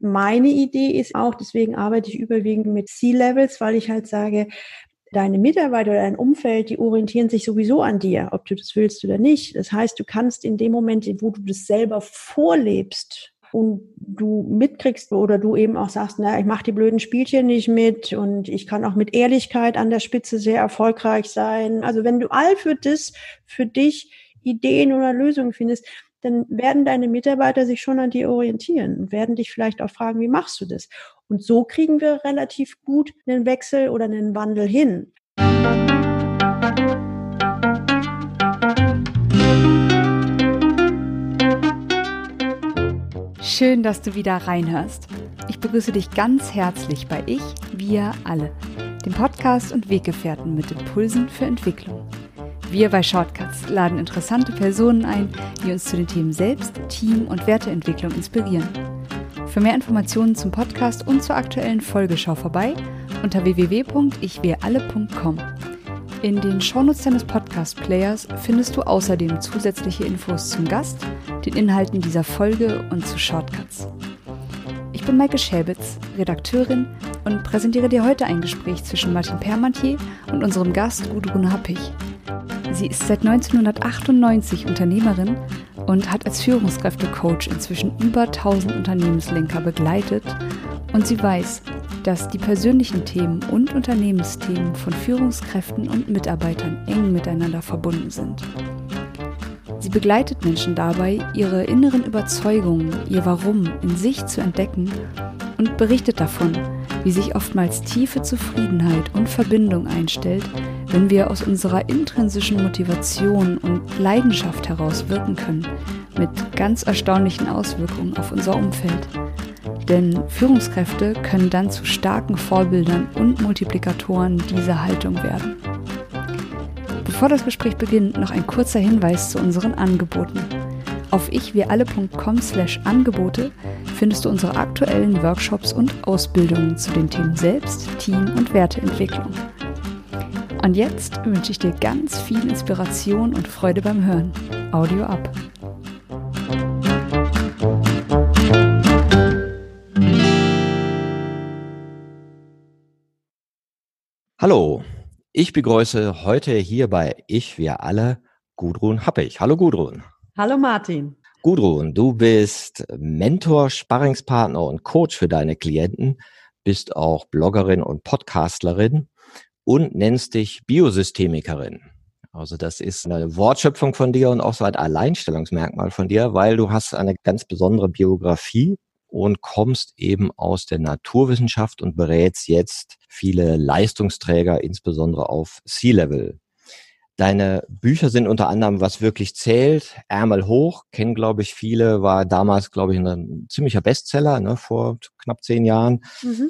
meine Idee ist auch, deswegen arbeite ich überwiegend mit C-Levels, weil ich halt sage, deine Mitarbeiter oder dein Umfeld, die orientieren sich sowieso an dir, ob du das willst oder nicht. Das heißt, du kannst in dem Moment, wo du das selber vorlebst und du mitkriegst oder du eben auch sagst, na, ich mache die blöden Spielchen nicht mit und ich kann auch mit Ehrlichkeit an der Spitze sehr erfolgreich sein. Also wenn du all für das, für dich Ideen oder Lösungen findest, dann werden deine Mitarbeiter sich schon an dir orientieren und werden dich vielleicht auch fragen, wie machst du das? Und so kriegen wir relativ gut einen Wechsel oder einen Wandel hin. Schön, dass du wieder reinhörst. Ich begrüße dich ganz herzlich bei Ich, wir alle, dem Podcast und Weggefährten mit Impulsen für Entwicklung. Wir bei Shortcuts laden interessante Personen ein, die uns zu den Themen Selbst, Team und Werteentwicklung inspirieren. Für mehr Informationen zum Podcast und zur aktuellen Folgeschau vorbei unter www.ichwiralle.com. In den Shownotes deines Podcast-Players findest du außerdem zusätzliche Infos zum Gast, den Inhalten dieser Folge und zu Shortcuts. Ich bin Maike Schäbitz, Redakteurin und präsentiere dir heute ein Gespräch zwischen Martin Permantier und unserem Gast Gudrun Happig. Sie ist seit 1998 Unternehmerin und hat als Führungskräftecoach inzwischen über 1000 Unternehmenslenker begleitet und sie weiß, dass die persönlichen Themen und Unternehmensthemen von Führungskräften und Mitarbeitern eng miteinander verbunden sind. Sie begleitet Menschen dabei, ihre inneren Überzeugungen, ihr Warum in sich zu entdecken und berichtet davon, wie sich oftmals tiefe Zufriedenheit und Verbindung einstellt, wenn wir aus unserer intrinsischen Motivation und Leidenschaft heraus wirken können, mit ganz erstaunlichen Auswirkungen auf unser Umfeld. Denn Führungskräfte können dann zu starken Vorbildern und Multiplikatoren dieser Haltung werden. Bevor das Gespräch beginnt, noch ein kurzer Hinweis zu unseren Angeboten. Auf ichwiralle.com slash Angebote findest du unsere aktuellen Workshops und Ausbildungen zu den Themen Selbst, Team und Werteentwicklung. Und jetzt wünsche ich dir ganz viel Inspiration und Freude beim Hören. Audio ab. Hallo, ich begrüße heute hier bei Ich, wir alle Gudrun Happig. Hallo Gudrun. Hallo Martin. Gudrun, du bist Mentor, Sparringspartner und Coach für deine Klienten, bist auch Bloggerin und Podcastlerin und nennst dich Biosystemikerin. Also das ist eine Wortschöpfung von dir und auch so ein Alleinstellungsmerkmal von dir, weil du hast eine ganz besondere Biografie und kommst eben aus der Naturwissenschaft und berätst jetzt viele Leistungsträger, insbesondere auf C-Level. Deine Bücher sind unter anderem Was wirklich zählt, Ärmel hoch, kennen glaube ich viele, war damals glaube ich ein ziemlicher Bestseller ne, vor knapp zehn Jahren. Mhm.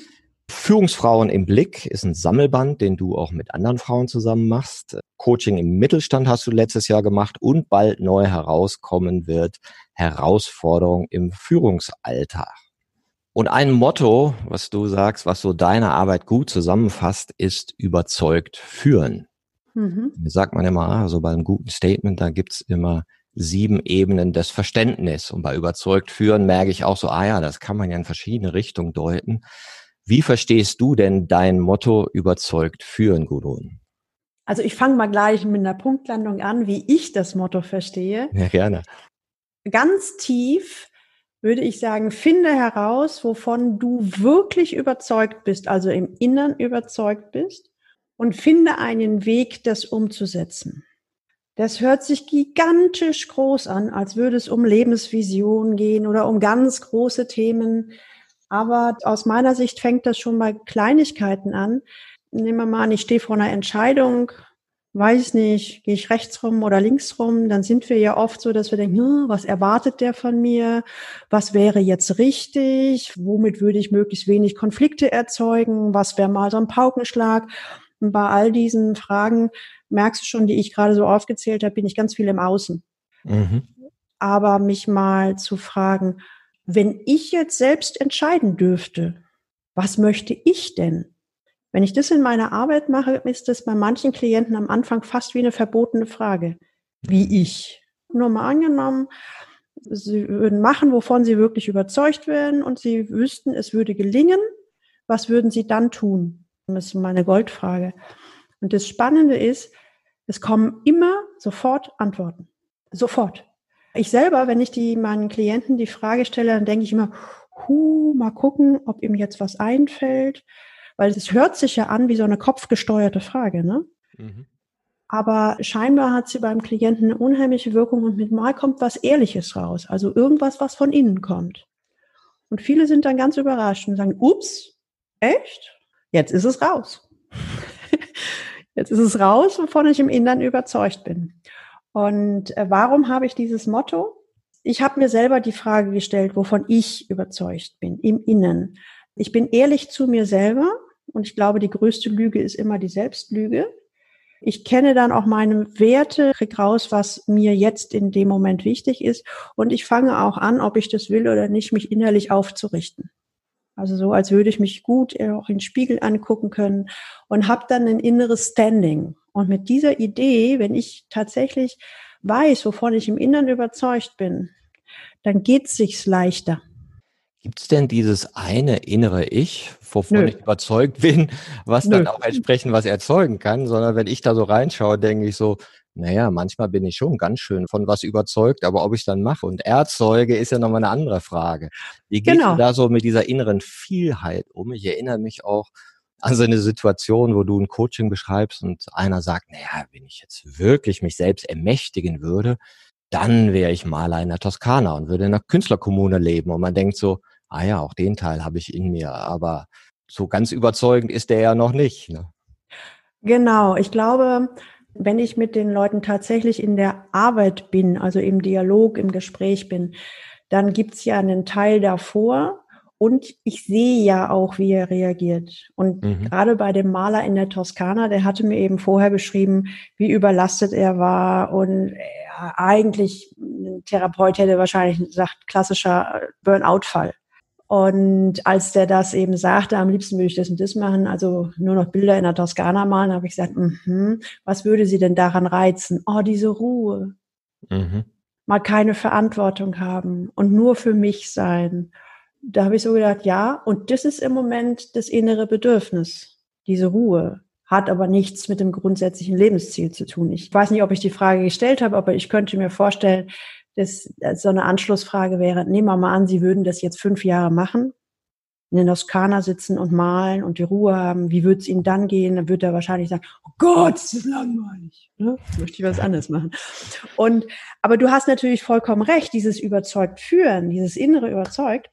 Führungsfrauen im Blick ist ein Sammelband, den du auch mit anderen Frauen zusammen machst. Coaching im Mittelstand hast du letztes Jahr gemacht und bald neu herauskommen wird Herausforderung im Führungsalltag. Und ein Motto, was du sagst, was so deine Arbeit gut zusammenfasst, ist überzeugt führen. Mhm. Sagt man immer, also bei einem guten Statement, da gibt's immer sieben Ebenen des Verständnisses. Und bei überzeugt führen merke ich auch so, ah ja, das kann man ja in verschiedene Richtungen deuten. Wie verstehst du denn dein Motto überzeugt führen, Gudrun? Also ich fange mal gleich mit einer Punktlandung an, wie ich das Motto verstehe. Ja, gerne. Ganz tief würde ich sagen, finde heraus, wovon du wirklich überzeugt bist, also im Innern überzeugt bist und finde einen Weg, das umzusetzen. Das hört sich gigantisch groß an, als würde es um Lebensvision gehen oder um ganz große Themen. Aber aus meiner Sicht fängt das schon bei Kleinigkeiten an. Nehmen wir mal an, ich stehe vor einer Entscheidung, weiß nicht, gehe ich rechts rum oder links rum, dann sind wir ja oft so, dass wir denken, hm, was erwartet der von mir? Was wäre jetzt richtig? Womit würde ich möglichst wenig Konflikte erzeugen? Was wäre mal so ein Paukenschlag? Und bei all diesen Fragen merkst du schon, die ich gerade so aufgezählt habe, bin ich ganz viel im Außen. Mhm. Aber mich mal zu fragen, wenn ich jetzt selbst entscheiden dürfte, was möchte ich denn? Wenn ich das in meiner Arbeit mache, ist das bei manchen Klienten am Anfang fast wie eine verbotene Frage. Wie ich. Nur mal angenommen, Sie würden machen, wovon Sie wirklich überzeugt werden und Sie wüssten, es würde gelingen. Was würden Sie dann tun? Das ist meine Goldfrage. Und das Spannende ist, es kommen immer sofort Antworten. Sofort. Ich selber, wenn ich die meinen Klienten die Frage stelle, dann denke ich immer, hu, mal gucken, ob ihm jetzt was einfällt. Weil es hört sich ja an wie so eine kopfgesteuerte Frage, ne? Mhm. Aber scheinbar hat sie beim Klienten eine unheimliche Wirkung und mit mal kommt was Ehrliches raus. Also irgendwas, was von innen kommt. Und viele sind dann ganz überrascht und sagen, ups, echt? Jetzt ist es raus. Jetzt ist es raus, wovon ich im Innern überzeugt bin. Und äh, warum habe ich dieses Motto? Ich habe mir selber die Frage gestellt, wovon ich überzeugt bin, im Innen. Ich bin ehrlich zu mir selber und ich glaube, die größte Lüge ist immer die Selbstlüge. Ich kenne dann auch meine Werte, krieg raus, was mir jetzt in dem Moment wichtig ist und ich fange auch an, ob ich das will oder nicht, mich innerlich aufzurichten. Also so, als würde ich mich gut auch in den Spiegel angucken können und habe dann ein inneres Standing. Und mit dieser Idee, wenn ich tatsächlich weiß, wovon ich im Innern überzeugt bin, dann geht es sich leichter. Gibt es denn dieses eine innere Ich, wovon Nö. ich überzeugt bin, was Nö. dann auch entsprechend was erzeugen kann, sondern wenn ich da so reinschaue, denke ich so, naja, manchmal bin ich schon ganz schön von was überzeugt, aber ob ich dann mache und erzeuge, ist ja nochmal eine andere Frage. Wie gehst genau. du da so mit dieser inneren Vielheit um? Ich erinnere mich auch an so eine Situation, wo du ein Coaching beschreibst und einer sagt, naja, wenn ich jetzt wirklich mich selbst ermächtigen würde, dann wäre ich Maler in der Toskana und würde in einer Künstlerkommune leben. Und man denkt so, ah ja, auch den Teil habe ich in mir, aber so ganz überzeugend ist der ja noch nicht. Ne? Genau, ich glaube, wenn ich mit den Leuten tatsächlich in der Arbeit bin, also im Dialog, im Gespräch bin, dann gibt's ja einen Teil davor, und ich sehe ja auch, wie er reagiert. Und mhm. gerade bei dem Maler in der Toskana, der hatte mir eben vorher beschrieben, wie überlastet er war. Und eigentlich, ein Therapeut hätte wahrscheinlich gesagt, klassischer Burnout-Fall. Und als der das eben sagte, am liebsten würde ich das und das machen, also nur noch Bilder in der Toskana malen, habe ich gesagt, mm was würde sie denn daran reizen? Oh, diese Ruhe. Mhm. Mal keine Verantwortung haben und nur für mich sein da habe ich so gedacht, ja, und das ist im Moment das innere Bedürfnis, diese Ruhe. Hat aber nichts mit dem grundsätzlichen Lebensziel zu tun. Ich weiß nicht, ob ich die Frage gestellt habe, aber ich könnte mir vorstellen, dass so eine Anschlussfrage wäre, nehmen wir mal an, Sie würden das jetzt fünf Jahre machen, in den Toskana sitzen und malen und die Ruhe haben, wie würde es Ihnen dann gehen? Dann würde er wahrscheinlich sagen, oh Gott, das ist langweilig. Ne? Möchte ich was anderes machen. Und, aber du hast natürlich vollkommen recht, dieses überzeugt führen, dieses innere überzeugt,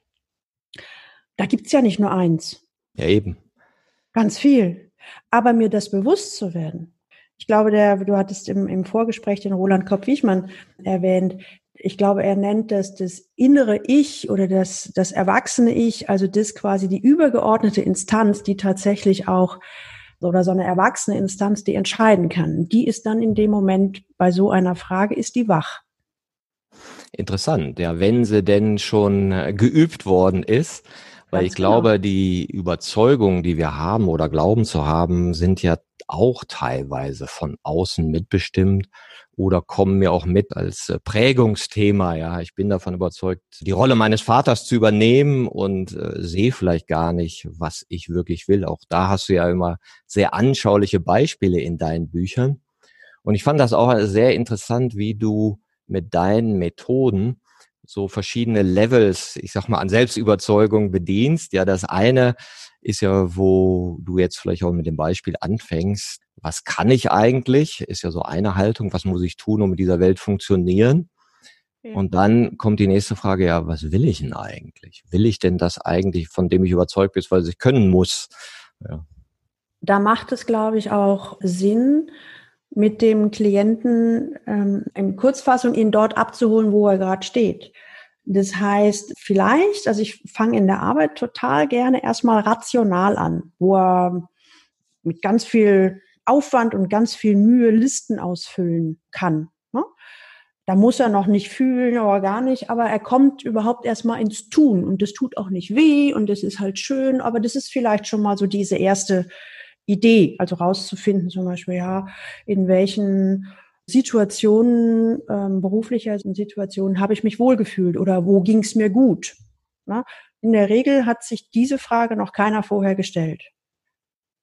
da gibt's ja nicht nur eins. Ja, eben. Ganz viel. Aber mir das bewusst zu werden. Ich glaube, der, du hattest im, im Vorgespräch den Roland Kopp-Wichmann erwähnt. Ich glaube, er nennt das das innere Ich oder das, das erwachsene Ich, also das quasi die übergeordnete Instanz, die tatsächlich auch oder so eine erwachsene Instanz, die entscheiden kann. Die ist dann in dem Moment bei so einer Frage, ist die wach. Interessant, ja, wenn sie denn schon äh, geübt worden ist, weil Ganz ich genau. glaube, die Überzeugungen, die wir haben oder glauben zu haben, sind ja auch teilweise von außen mitbestimmt oder kommen mir auch mit als äh, Prägungsthema. Ja, ich bin davon überzeugt, die Rolle meines Vaters zu übernehmen und äh, sehe vielleicht gar nicht, was ich wirklich will. Auch da hast du ja immer sehr anschauliche Beispiele in deinen Büchern. Und ich fand das auch sehr interessant, wie du mit deinen Methoden so verschiedene Levels, ich sag mal, an Selbstüberzeugung bedienst. Ja, das eine ist ja, wo du jetzt vielleicht auch mit dem Beispiel anfängst. Was kann ich eigentlich? Ist ja so eine Haltung. Was muss ich tun, um in dieser Welt funktionieren? Ja. Und dann kommt die nächste Frage, ja, was will ich denn eigentlich? Will ich denn das eigentlich, von dem ich überzeugt bin, weil ich können muss? Ja. Da macht es, glaube ich, auch Sinn, mit dem Klienten ähm, in Kurzfassung ihn dort abzuholen, wo er gerade steht. Das heißt, vielleicht, also ich fange in der Arbeit total gerne erstmal rational an, wo er mit ganz viel Aufwand und ganz viel Mühe Listen ausfüllen kann. Ne? Da muss er noch nicht fühlen oder gar nicht, aber er kommt überhaupt erstmal ins Tun und das tut auch nicht weh und das ist halt schön, aber das ist vielleicht schon mal so diese erste Idee, also rauszufinden zum Beispiel, ja, in welchen Situationen, ähm, beruflicher Situationen, habe ich mich wohlgefühlt oder wo ging es mir gut? Na? In der Regel hat sich diese Frage noch keiner vorher gestellt.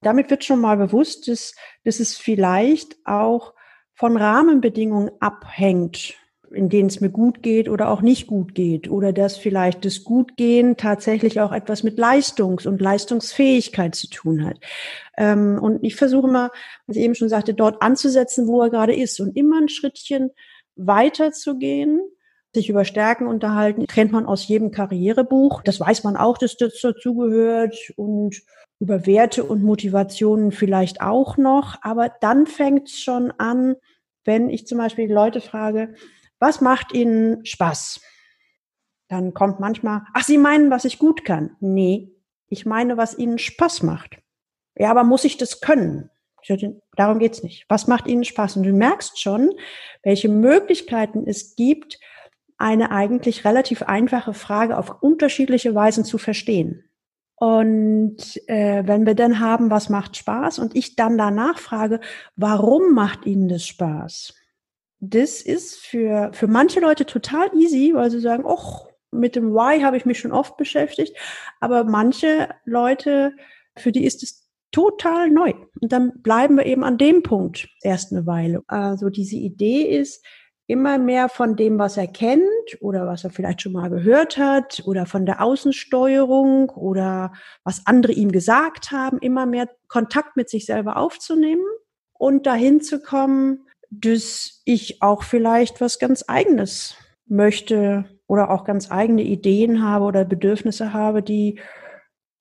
Damit wird schon mal bewusst, dass, dass es vielleicht auch von Rahmenbedingungen abhängt, in denen es mir gut geht oder auch nicht gut geht. Oder dass vielleicht das Gutgehen tatsächlich auch etwas mit Leistungs- und Leistungsfähigkeit zu tun hat. Ähm, und ich versuche mal, was ich eben schon sagte, dort anzusetzen, wo er gerade ist und immer ein Schrittchen weiter zu gehen, sich über Stärken unterhalten, kennt man aus jedem Karrierebuch. Das weiß man auch, dass das dazugehört und über Werte und Motivationen vielleicht auch noch. Aber dann fängt es schon an, wenn ich zum Beispiel Leute frage, was macht Ihnen Spaß? Dann kommt manchmal, ach, Sie meinen, was ich gut kann. Nee, ich meine, was Ihnen Spaß macht. Ja, aber muss ich das können? Darum geht's nicht. Was macht Ihnen Spaß? Und du merkst schon, welche Möglichkeiten es gibt, eine eigentlich relativ einfache Frage auf unterschiedliche Weisen zu verstehen. Und äh, wenn wir dann haben, was macht Spaß und ich dann danach frage, warum macht Ihnen das Spaß? Das ist für, für manche Leute total easy, weil sie sagen, ach, mit dem Why habe ich mich schon oft beschäftigt. Aber manche Leute, für die ist es total neu. Und dann bleiben wir eben an dem Punkt erst eine Weile. Also diese Idee ist, immer mehr von dem, was er kennt oder was er vielleicht schon mal gehört hat oder von der Außensteuerung oder was andere ihm gesagt haben, immer mehr Kontakt mit sich selber aufzunehmen und dahin zu kommen, dass ich auch vielleicht was ganz eigenes möchte oder auch ganz eigene Ideen habe oder Bedürfnisse habe, die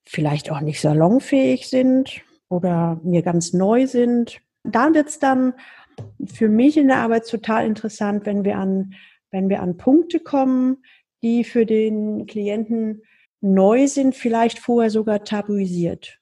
vielleicht auch nicht salonfähig sind oder mir ganz neu sind. Da wird es dann für mich in der Arbeit total interessant, wenn wir an, wenn wir an Punkte kommen, die für den Klienten neu sind, vielleicht vorher sogar tabuisiert.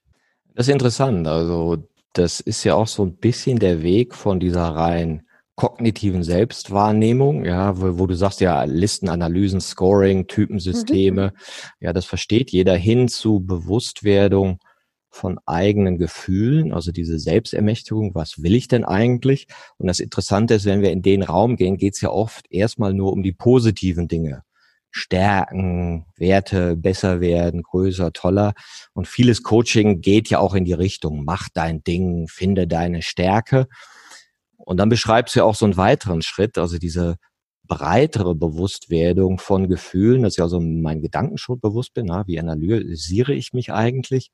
Das ist interessant. Also das ist ja auch so ein bisschen der Weg von dieser rein kognitiven Selbstwahrnehmung, ja, wo, wo du sagst ja Listen, Analysen, Scoring, Typensysteme, mhm. ja, das versteht jeder hin zu Bewusstwerdung von eigenen Gefühlen, also diese Selbstermächtigung, was will ich denn eigentlich? Und das Interessante ist, wenn wir in den Raum gehen, geht es ja oft erstmal nur um die positiven Dinge. Stärken, Werte besser werden, größer, toller. Und vieles Coaching geht ja auch in die Richtung, mach dein Ding, finde deine Stärke. Und dann beschreibst du ja auch so einen weiteren Schritt, also diese breitere Bewusstwerdung von Gefühlen, dass ich also mein Gedanken schon bewusst bin, wie analysiere ich mich eigentlich?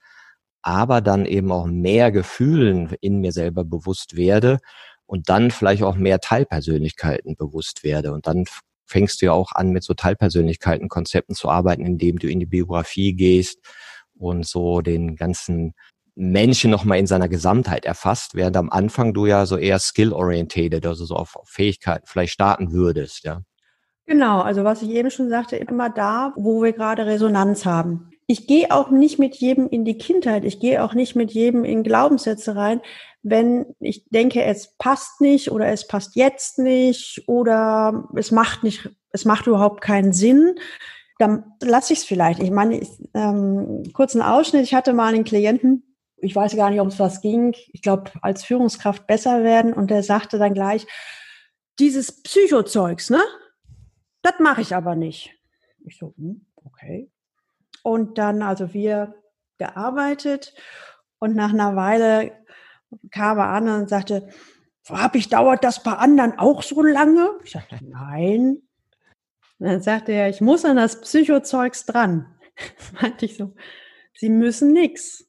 aber dann eben auch mehr Gefühlen in mir selber bewusst werde und dann vielleicht auch mehr Teilpersönlichkeiten bewusst werde. Und dann fängst du ja auch an, mit so Teilpersönlichkeiten-Konzepten zu arbeiten, indem du in die Biografie gehst und so den ganzen Menschen nochmal in seiner Gesamtheit erfasst, während am Anfang du ja so eher skill-orientated, also so auf Fähigkeiten vielleicht starten würdest, ja. Genau, also was ich eben schon sagte, immer da, wo wir gerade Resonanz haben ich gehe auch nicht mit jedem in die Kindheit, ich gehe auch nicht mit jedem in Glaubenssätze rein, wenn ich denke, es passt nicht oder es passt jetzt nicht oder es macht nicht, es macht überhaupt keinen Sinn, dann lasse ich es vielleicht. Ich meine, ich, ähm, kurzen Ausschnitt, ich hatte mal einen Klienten, ich weiß gar nicht, ob es was ging, ich glaube, als Führungskraft besser werden und der sagte dann gleich, dieses Psychozeugs, ne? Das mache ich aber nicht. Ich so, hm, okay. Und dann, also wir gearbeitet und nach einer Weile kam er an und sagte, habe ich, dauert das bei anderen auch so lange? Ich sagte, nein. Und dann sagte er, ich muss an das Psychozeugs dran. Meinte ich so, Sie müssen nichts.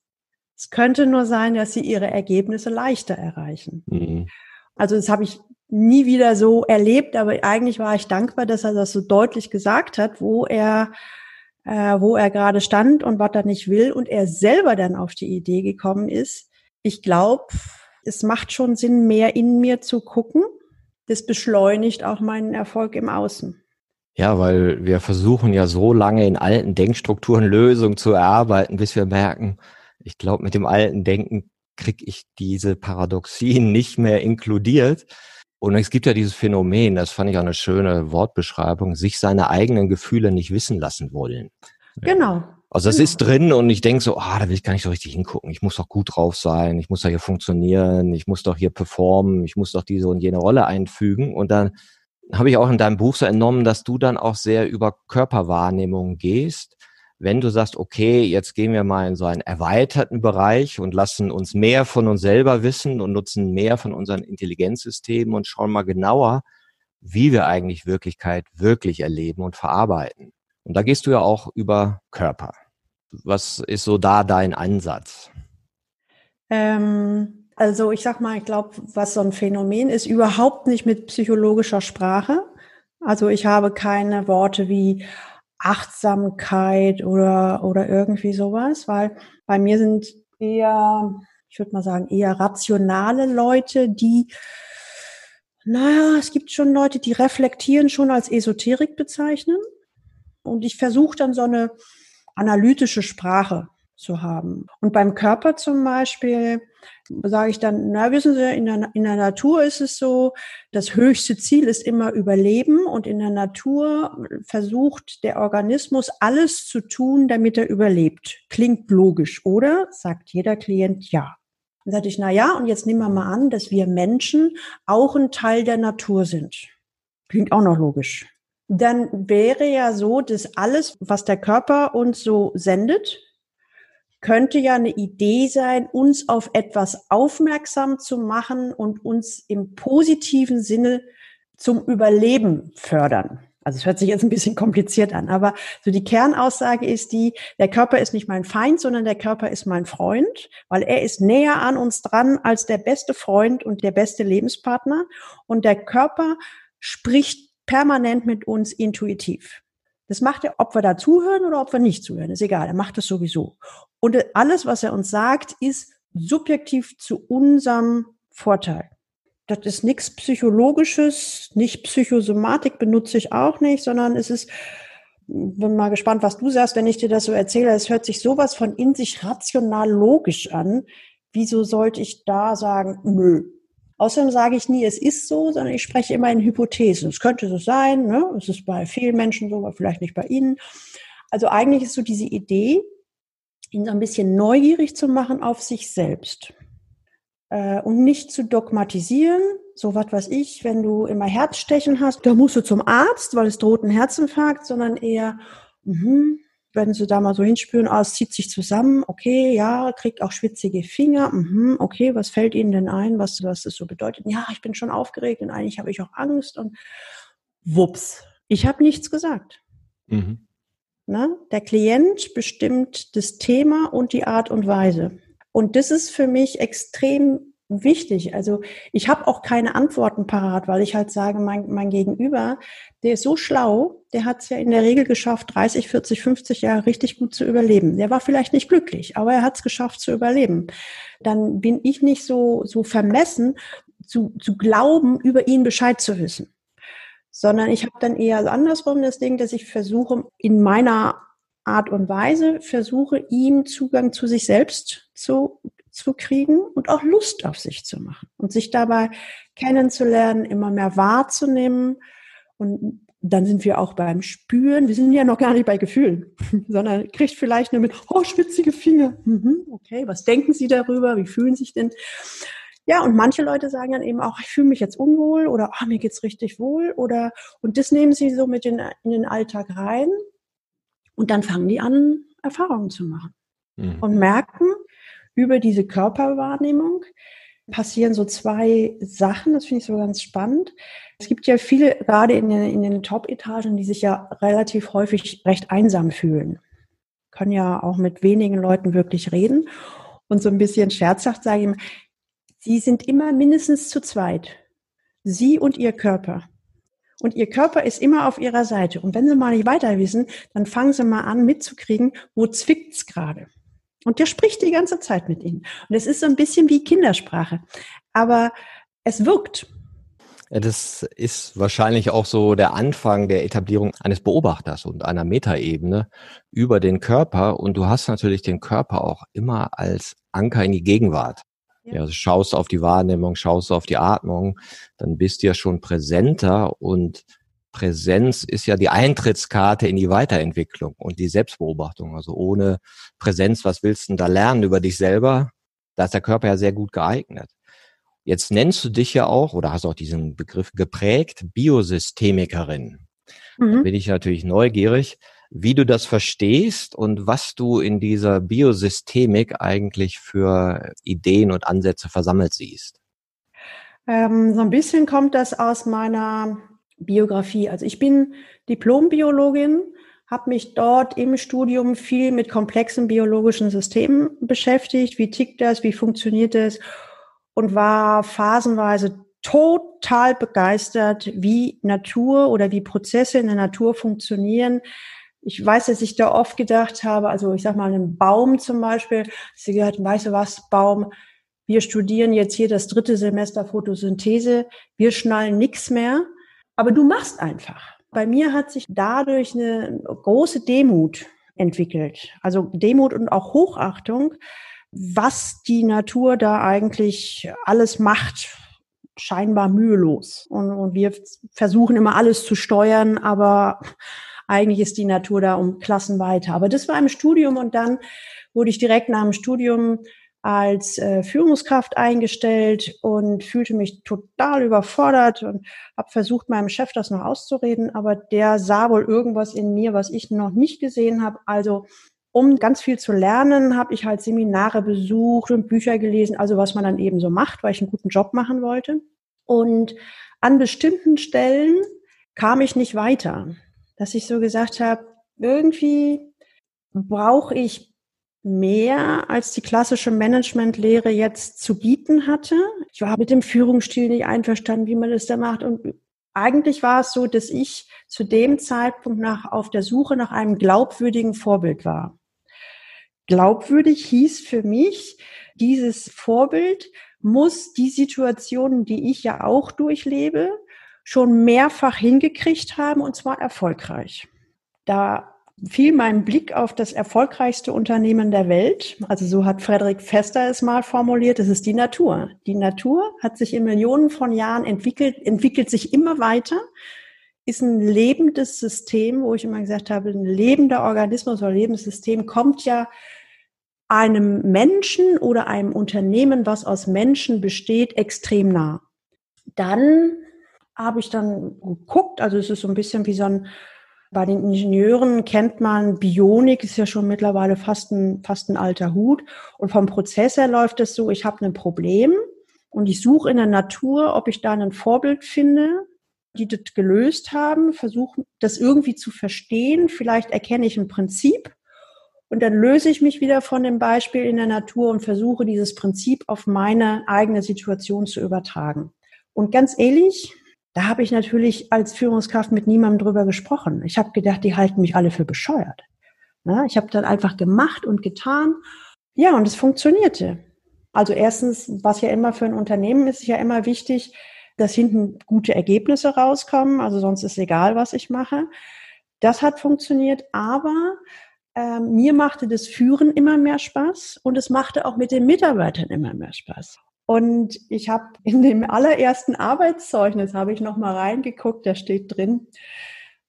Es könnte nur sein, dass Sie Ihre Ergebnisse leichter erreichen. Mhm. Also das habe ich nie wieder so erlebt, aber eigentlich war ich dankbar, dass er das so deutlich gesagt hat, wo er äh, wo er gerade stand und was er nicht will und er selber dann auf die Idee gekommen ist. Ich glaube, es macht schon Sinn, mehr in mir zu gucken. Das beschleunigt auch meinen Erfolg im Außen. Ja, weil wir versuchen ja so lange in alten Denkstrukturen Lösungen zu erarbeiten, bis wir merken, ich glaube, mit dem alten Denken kriege ich diese Paradoxien nicht mehr inkludiert. Und es gibt ja dieses Phänomen, das fand ich auch eine schöne Wortbeschreibung, sich seine eigenen Gefühle nicht wissen lassen wollen. Genau. Also das genau. ist drin und ich denke so, ah, da will ich gar nicht so richtig hingucken. Ich muss doch gut drauf sein, ich muss doch hier funktionieren, ich muss doch hier performen, ich muss doch diese und jene Rolle einfügen. Und dann habe ich auch in deinem Buch so entnommen, dass du dann auch sehr über Körperwahrnehmung gehst. Wenn du sagst, okay, jetzt gehen wir mal in so einen erweiterten Bereich und lassen uns mehr von uns selber wissen und nutzen mehr von unseren Intelligenzsystemen und schauen mal genauer, wie wir eigentlich Wirklichkeit wirklich erleben und verarbeiten. Und da gehst du ja auch über Körper. Was ist so da dein Ansatz? Ähm, also ich sag mal, ich glaube, was so ein Phänomen ist, überhaupt nicht mit psychologischer Sprache. Also ich habe keine Worte wie Achtsamkeit oder, oder irgendwie sowas, weil bei mir sind eher, ich würde mal sagen, eher rationale Leute, die naja, es gibt schon Leute, die reflektieren schon als Esoterik bezeichnen. Und ich versuche dann so eine analytische Sprache zu haben. Und beim Körper zum Beispiel sage ich dann, na, wissen Sie, in der, in der Natur ist es so, das höchste Ziel ist immer Überleben und in der Natur versucht der Organismus alles zu tun, damit er überlebt. Klingt logisch, oder? Sagt jeder Klient ja. Dann sagte ich, na ja, und jetzt nehmen wir mal an, dass wir Menschen auch ein Teil der Natur sind. Klingt auch noch logisch. Dann wäre ja so, dass alles, was der Körper uns so sendet, könnte ja eine Idee sein, uns auf etwas aufmerksam zu machen und uns im positiven Sinne zum Überleben fördern. Also es hört sich jetzt ein bisschen kompliziert an, aber so die Kernaussage ist die, der Körper ist nicht mein Feind, sondern der Körper ist mein Freund, weil er ist näher an uns dran als der beste Freund und der beste Lebenspartner. Und der Körper spricht permanent mit uns intuitiv. Das macht er, ob wir da zuhören oder ob wir nicht zuhören, ist egal, er macht das sowieso. Und alles, was er uns sagt, ist subjektiv zu unserem Vorteil das ist nichts Psychologisches, nicht Psychosomatik benutze ich auch nicht, sondern es ist, bin mal gespannt, was du sagst, wenn ich dir das so erzähle. Es hört sich sowas von in sich rational logisch an. Wieso sollte ich da sagen, nö? Außerdem sage ich nie, es ist so, sondern ich spreche immer in Hypothesen. Es könnte so sein, ne? es ist bei vielen Menschen so, aber vielleicht nicht bei Ihnen. Also eigentlich ist so diese Idee, ihn so ein bisschen neugierig zu machen auf sich selbst äh, und nicht zu dogmatisieren. So was weiß ich, wenn du immer Herzstechen hast, da musst du zum Arzt, weil es droht ein Herzinfarkt, sondern eher, mh, wenn sie da mal so hinspüren, ah, es zieht sich zusammen, okay, ja, kriegt auch schwitzige Finger, mh, okay, was fällt Ihnen denn ein, was, was das so bedeutet? Ja, ich bin schon aufgeregt und eigentlich habe ich auch Angst und wups, ich habe nichts gesagt. Mhm. Na, der Klient bestimmt das Thema und die Art und Weise. Und das ist für mich extrem wichtig. Also ich habe auch keine Antworten parat, weil ich halt sage, mein, mein Gegenüber, der ist so schlau, der hat es ja in der Regel geschafft, 30, 40, 50 Jahre richtig gut zu überleben. Der war vielleicht nicht glücklich, aber er hat es geschafft zu überleben. Dann bin ich nicht so, so vermessen, zu, zu glauben, über ihn Bescheid zu wissen. Sondern ich habe dann eher andersrum das Ding, dass ich versuche, in meiner Art und Weise versuche, ihm Zugang zu sich selbst zu, zu kriegen und auch Lust auf sich zu machen und sich dabei kennenzulernen, immer mehr wahrzunehmen. Und dann sind wir auch beim Spüren. Wir sind ja noch gar nicht bei Gefühlen, sondern kriegt vielleicht nur mit, oh, schwitzige Finger. Mhm, okay, was denken Sie darüber? Wie fühlen Sie sich denn? Ja, und manche Leute sagen dann eben auch, ich fühle mich jetzt unwohl oder oh, mir geht's richtig wohl oder und das nehmen sie so mit in, in den Alltag rein und dann fangen die an, Erfahrungen zu machen mhm. und merken, über diese Körperwahrnehmung passieren so zwei Sachen, das finde ich so ganz spannend. Es gibt ja viele, gerade in den, in den Top-Etagen, die sich ja relativ häufig recht einsam fühlen. Können ja auch mit wenigen Leuten wirklich reden. Und so ein bisschen scherzhaft sage ich immer, sie sind immer mindestens zu zweit. Sie und ihr Körper. Und ihr Körper ist immer auf ihrer Seite. Und wenn sie mal nicht weiter wissen, dann fangen sie mal an mitzukriegen, wo zwickt's gerade. Und der spricht die ganze Zeit mit ihnen. Und es ist so ein bisschen wie Kindersprache. Aber es wirkt. Das ist wahrscheinlich auch so der Anfang der Etablierung eines Beobachters und einer Metaebene über den Körper. Und du hast natürlich den Körper auch immer als Anker in die Gegenwart. Ja, also schaust auf die Wahrnehmung, schaust auf die Atmung, dann bist du ja schon präsenter und Präsenz ist ja die Eintrittskarte in die Weiterentwicklung und die Selbstbeobachtung. Also ohne Präsenz, was willst du denn da lernen über dich selber? Da ist der Körper ja sehr gut geeignet. Jetzt nennst du dich ja auch oder hast auch diesen Begriff geprägt, Biosystemikerin. Mhm. Da bin ich natürlich neugierig, wie du das verstehst und was du in dieser Biosystemik eigentlich für Ideen und Ansätze versammelt siehst. Ähm, so ein bisschen kommt das aus meiner Biografie. Also ich bin Diplombiologin, habe mich dort im Studium viel mit komplexen biologischen Systemen beschäftigt. Wie tickt das? Wie funktioniert das? Und war phasenweise total begeistert, wie Natur oder wie Prozesse in der Natur funktionieren. Ich weiß, dass ich da oft gedacht habe, also ich sag mal, einen Baum zum Beispiel, sie gehört, weißt du was, Baum, wir studieren jetzt hier das dritte Semester Photosynthese, wir schnallen nichts mehr, aber du machst einfach bei mir hat sich dadurch eine große Demut entwickelt. Also Demut und auch Hochachtung, was die Natur da eigentlich alles macht, scheinbar mühelos. Und, und wir versuchen immer alles zu steuern, aber eigentlich ist die Natur da um Klassen weiter. Aber das war im Studium und dann wurde ich direkt nach dem Studium als äh, Führungskraft eingestellt und fühlte mich total überfordert und habe versucht, meinem Chef das noch auszureden, aber der sah wohl irgendwas in mir, was ich noch nicht gesehen habe. Also um ganz viel zu lernen, habe ich halt Seminare besucht und Bücher gelesen, also was man dann eben so macht, weil ich einen guten Job machen wollte. Und an bestimmten Stellen kam ich nicht weiter, dass ich so gesagt habe, irgendwie brauche ich mehr als die klassische Managementlehre jetzt zu bieten hatte. Ich war mit dem Führungsstil nicht einverstanden, wie man das da macht. Und eigentlich war es so, dass ich zu dem Zeitpunkt nach auf der Suche nach einem glaubwürdigen Vorbild war. Glaubwürdig hieß für mich, dieses Vorbild muss die Situationen, die ich ja auch durchlebe, schon mehrfach hingekriegt haben und zwar erfolgreich. Da fiel mein Blick auf das erfolgreichste Unternehmen der Welt. Also so hat Frederik Fester es mal formuliert. Es ist die Natur. Die Natur hat sich in Millionen von Jahren entwickelt, entwickelt sich immer weiter, ist ein lebendes System, wo ich immer gesagt habe, ein lebender Organismus oder Lebenssystem kommt ja einem Menschen oder einem Unternehmen, was aus Menschen besteht, extrem nah. Dann habe ich dann geguckt, also es ist so ein bisschen wie so ein bei den Ingenieuren kennt man Bionik, ist ja schon mittlerweile fast ein, fast ein alter Hut. Und vom Prozess her läuft es so, ich habe ein Problem und ich suche in der Natur, ob ich da ein Vorbild finde, die das gelöst haben, versuche das irgendwie zu verstehen. Vielleicht erkenne ich ein Prinzip und dann löse ich mich wieder von dem Beispiel in der Natur und versuche dieses Prinzip auf meine eigene Situation zu übertragen. Und ganz ehrlich, da habe ich natürlich als Führungskraft mit niemandem drüber gesprochen. Ich habe gedacht, die halten mich alle für bescheuert. Ja, ich habe dann einfach gemacht und getan. Ja, und es funktionierte. Also erstens, was ja immer für ein Unternehmen ist, ist ja immer wichtig, dass hinten gute Ergebnisse rauskommen. Also sonst ist egal, was ich mache. Das hat funktioniert, aber äh, mir machte das Führen immer mehr Spaß und es machte auch mit den Mitarbeitern immer mehr Spaß. Und ich habe in dem allerersten Arbeitszeugnis habe ich noch mal reingeguckt, da steht drin,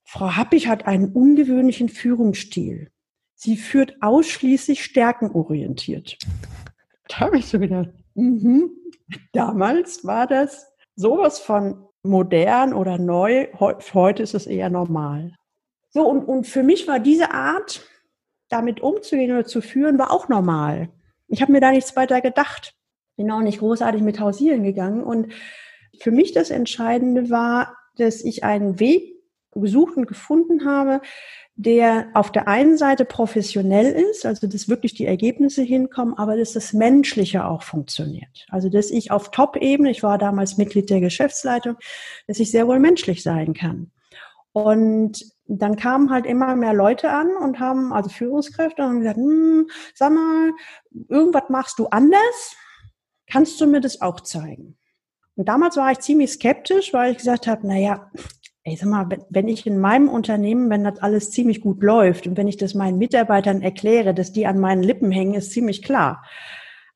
Frau Happig hat einen ungewöhnlichen Führungsstil. Sie führt ausschließlich stärkenorientiert. Da habe ich so gedacht, mhm. damals war das sowas von modern oder neu. Heute ist es eher normal. So, und, und für mich war diese Art, damit umzugehen oder zu führen, war auch normal. Ich habe mir da nichts weiter gedacht bin auch nicht großartig mit Hausieren gegangen. Und für mich das Entscheidende war, dass ich einen Weg gesucht und gefunden habe, der auf der einen Seite professionell ist, also dass wirklich die Ergebnisse hinkommen, aber dass das Menschliche auch funktioniert. Also dass ich auf Top-Ebene, ich war damals Mitglied der Geschäftsleitung, dass ich sehr wohl menschlich sein kann. Und dann kamen halt immer mehr Leute an und haben, also Führungskräfte, und haben gesagt, hm, sag mal, irgendwas machst du anders? Kannst du mir das auch zeigen? Und damals war ich ziemlich skeptisch, weil ich gesagt habe, naja, ey, sag mal, wenn ich in meinem Unternehmen, wenn das alles ziemlich gut läuft und wenn ich das meinen Mitarbeitern erkläre, dass die an meinen Lippen hängen, ist ziemlich klar.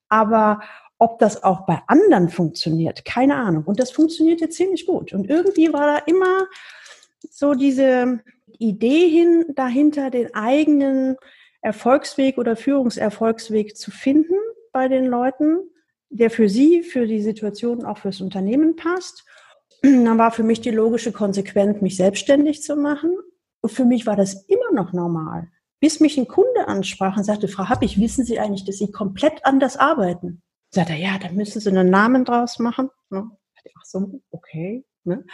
Aber ob das auch bei anderen funktioniert, keine Ahnung. Und das funktionierte ziemlich gut. Und irgendwie war da immer so diese Idee hin, dahinter den eigenen Erfolgsweg oder Führungserfolgsweg zu finden bei den Leuten, der für sie, für die Situation, auch fürs Unternehmen passt. Dann war für mich die logische Konsequenz, mich selbstständig zu machen. Und für mich war das immer noch normal. Bis mich ein Kunde ansprach und sagte, Frau Happig, wissen Sie eigentlich, dass Sie komplett anders arbeiten? Sagt er, ja, da müssen Sie einen Namen draus machen. Ach so, okay. Ne?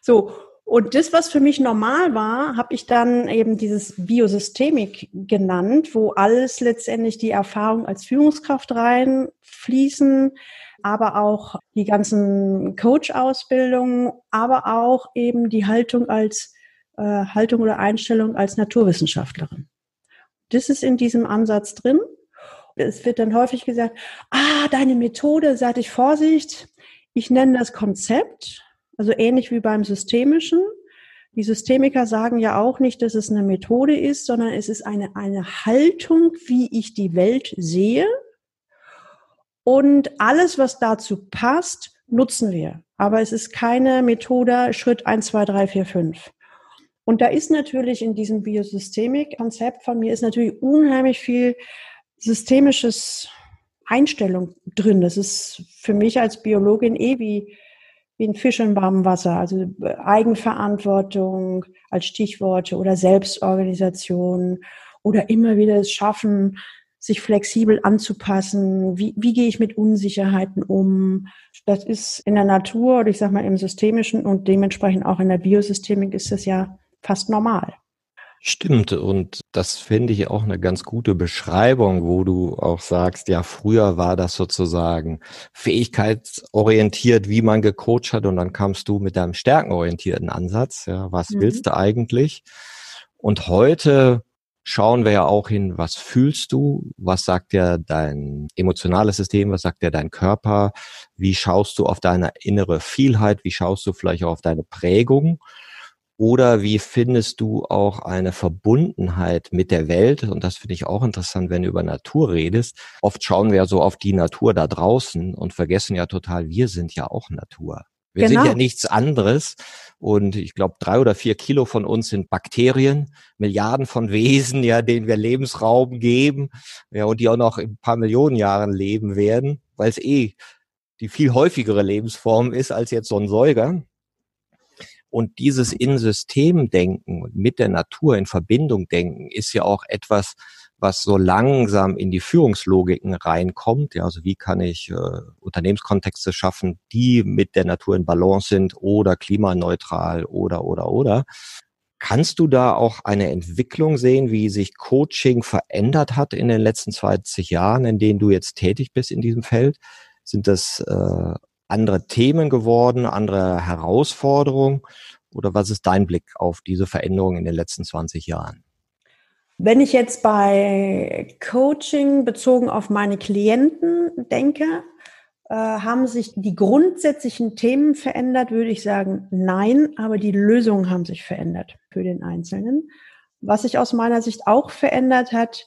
So, und das, was für mich normal war, habe ich dann eben dieses Biosystemik genannt, wo alles letztendlich die Erfahrung als Führungskraft reinfließen, aber auch die ganzen Coach-Ausbildungen, aber auch eben die Haltung als äh, Haltung oder Einstellung als Naturwissenschaftlerin. Das ist in diesem Ansatz drin. Es wird dann häufig gesagt, ah, deine Methode, sag ich Vorsicht, ich nenne das Konzept also ähnlich wie beim Systemischen. Die Systemiker sagen ja auch nicht, dass es eine Methode ist, sondern es ist eine, eine Haltung, wie ich die Welt sehe. Und alles, was dazu passt, nutzen wir. Aber es ist keine Methode Schritt 1, 2, 3, 4, 5. Und da ist natürlich in diesem Biosystemik-Konzept von mir ist natürlich unheimlich viel systemisches Einstellung drin. Das ist für mich als Biologin eh wie wie ein Fisch in warmem Wasser, also äh, Eigenverantwortung als Stichworte oder Selbstorganisation oder immer wieder es schaffen, sich flexibel anzupassen. Wie, wie gehe ich mit Unsicherheiten um? Das ist in der Natur oder ich sage mal im Systemischen und dementsprechend auch in der Biosystemik ist das ja fast normal. Stimmt, und das finde ich auch eine ganz gute Beschreibung, wo du auch sagst, ja, früher war das sozusagen fähigkeitsorientiert, wie man gecoacht hat, und dann kamst du mit deinem stärkenorientierten Ansatz, ja, was mhm. willst du eigentlich? Und heute schauen wir ja auch hin, was fühlst du, was sagt dir dein emotionales System, was sagt dir dein Körper, wie schaust du auf deine innere Vielheit, wie schaust du vielleicht auch auf deine Prägung oder wie findest du auch eine Verbundenheit mit der Welt? Und das finde ich auch interessant, wenn du über Natur redest. Oft schauen wir so auf die Natur da draußen und vergessen ja total, wir sind ja auch Natur. Wir genau. sind ja nichts anderes. Und ich glaube, drei oder vier Kilo von uns sind Bakterien, Milliarden von Wesen, ja, denen wir Lebensraum geben, ja, und die auch noch in ein paar Millionen Jahren leben werden, weil es eh die viel häufigere Lebensform ist als jetzt so ein Säuger. Und dieses in System denken und mit der Natur in Verbindung denken ist ja auch etwas, was so langsam in die Führungslogiken reinkommt. Ja, also wie kann ich äh, Unternehmenskontexte schaffen, die mit der Natur in Balance sind oder klimaneutral oder oder oder. Kannst du da auch eine Entwicklung sehen, wie sich Coaching verändert hat in den letzten 20 Jahren, in denen du jetzt tätig bist in diesem Feld? Sind das äh, andere Themen geworden, andere Herausforderungen? Oder was ist dein Blick auf diese Veränderung in den letzten 20 Jahren? Wenn ich jetzt bei Coaching bezogen auf meine Klienten denke, äh, haben sich die grundsätzlichen Themen verändert, würde ich sagen, nein, aber die Lösungen haben sich verändert für den Einzelnen. Was sich aus meiner Sicht auch verändert hat,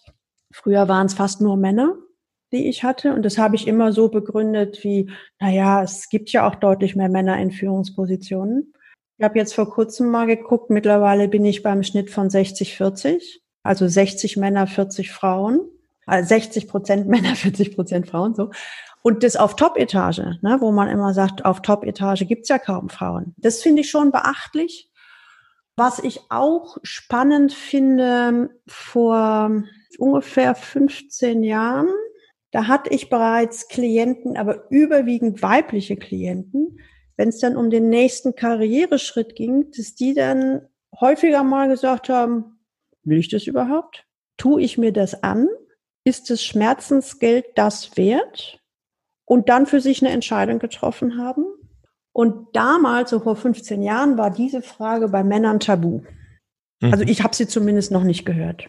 früher waren es fast nur Männer, die ich hatte. Und das habe ich immer so begründet wie, naja, es gibt ja auch deutlich mehr Männer in Führungspositionen. Ich habe jetzt vor kurzem mal geguckt, mittlerweile bin ich beim Schnitt von 60, 40. Also 60 Männer, 40 Frauen. Also 60 Prozent Männer, 40 Prozent Frauen, so. Und das auf Top-Etage, ne, wo man immer sagt, auf Top-Etage gibt's ja kaum Frauen. Das finde ich schon beachtlich. Was ich auch spannend finde, vor ungefähr 15 Jahren da hatte ich bereits Klienten, aber überwiegend weibliche Klienten. Wenn es dann um den nächsten Karriereschritt ging, dass die dann häufiger mal gesagt haben, will ich das überhaupt? Tue ich mir das an? Ist das Schmerzensgeld das wert? Und dann für sich eine Entscheidung getroffen haben. Und damals, so vor 15 Jahren, war diese Frage bei Männern tabu. Mhm. Also ich habe sie zumindest noch nicht gehört.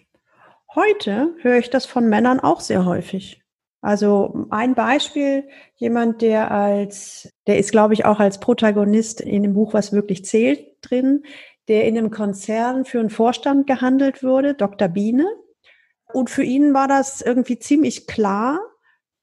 Heute höre ich das von Männern auch sehr häufig. Also ein Beispiel, jemand, der als, der ist, glaube ich, auch als Protagonist in dem Buch, was wirklich zählt, drin, der in einem Konzern für einen Vorstand gehandelt wurde, Dr. Biene. Und für ihn war das irgendwie ziemlich klar,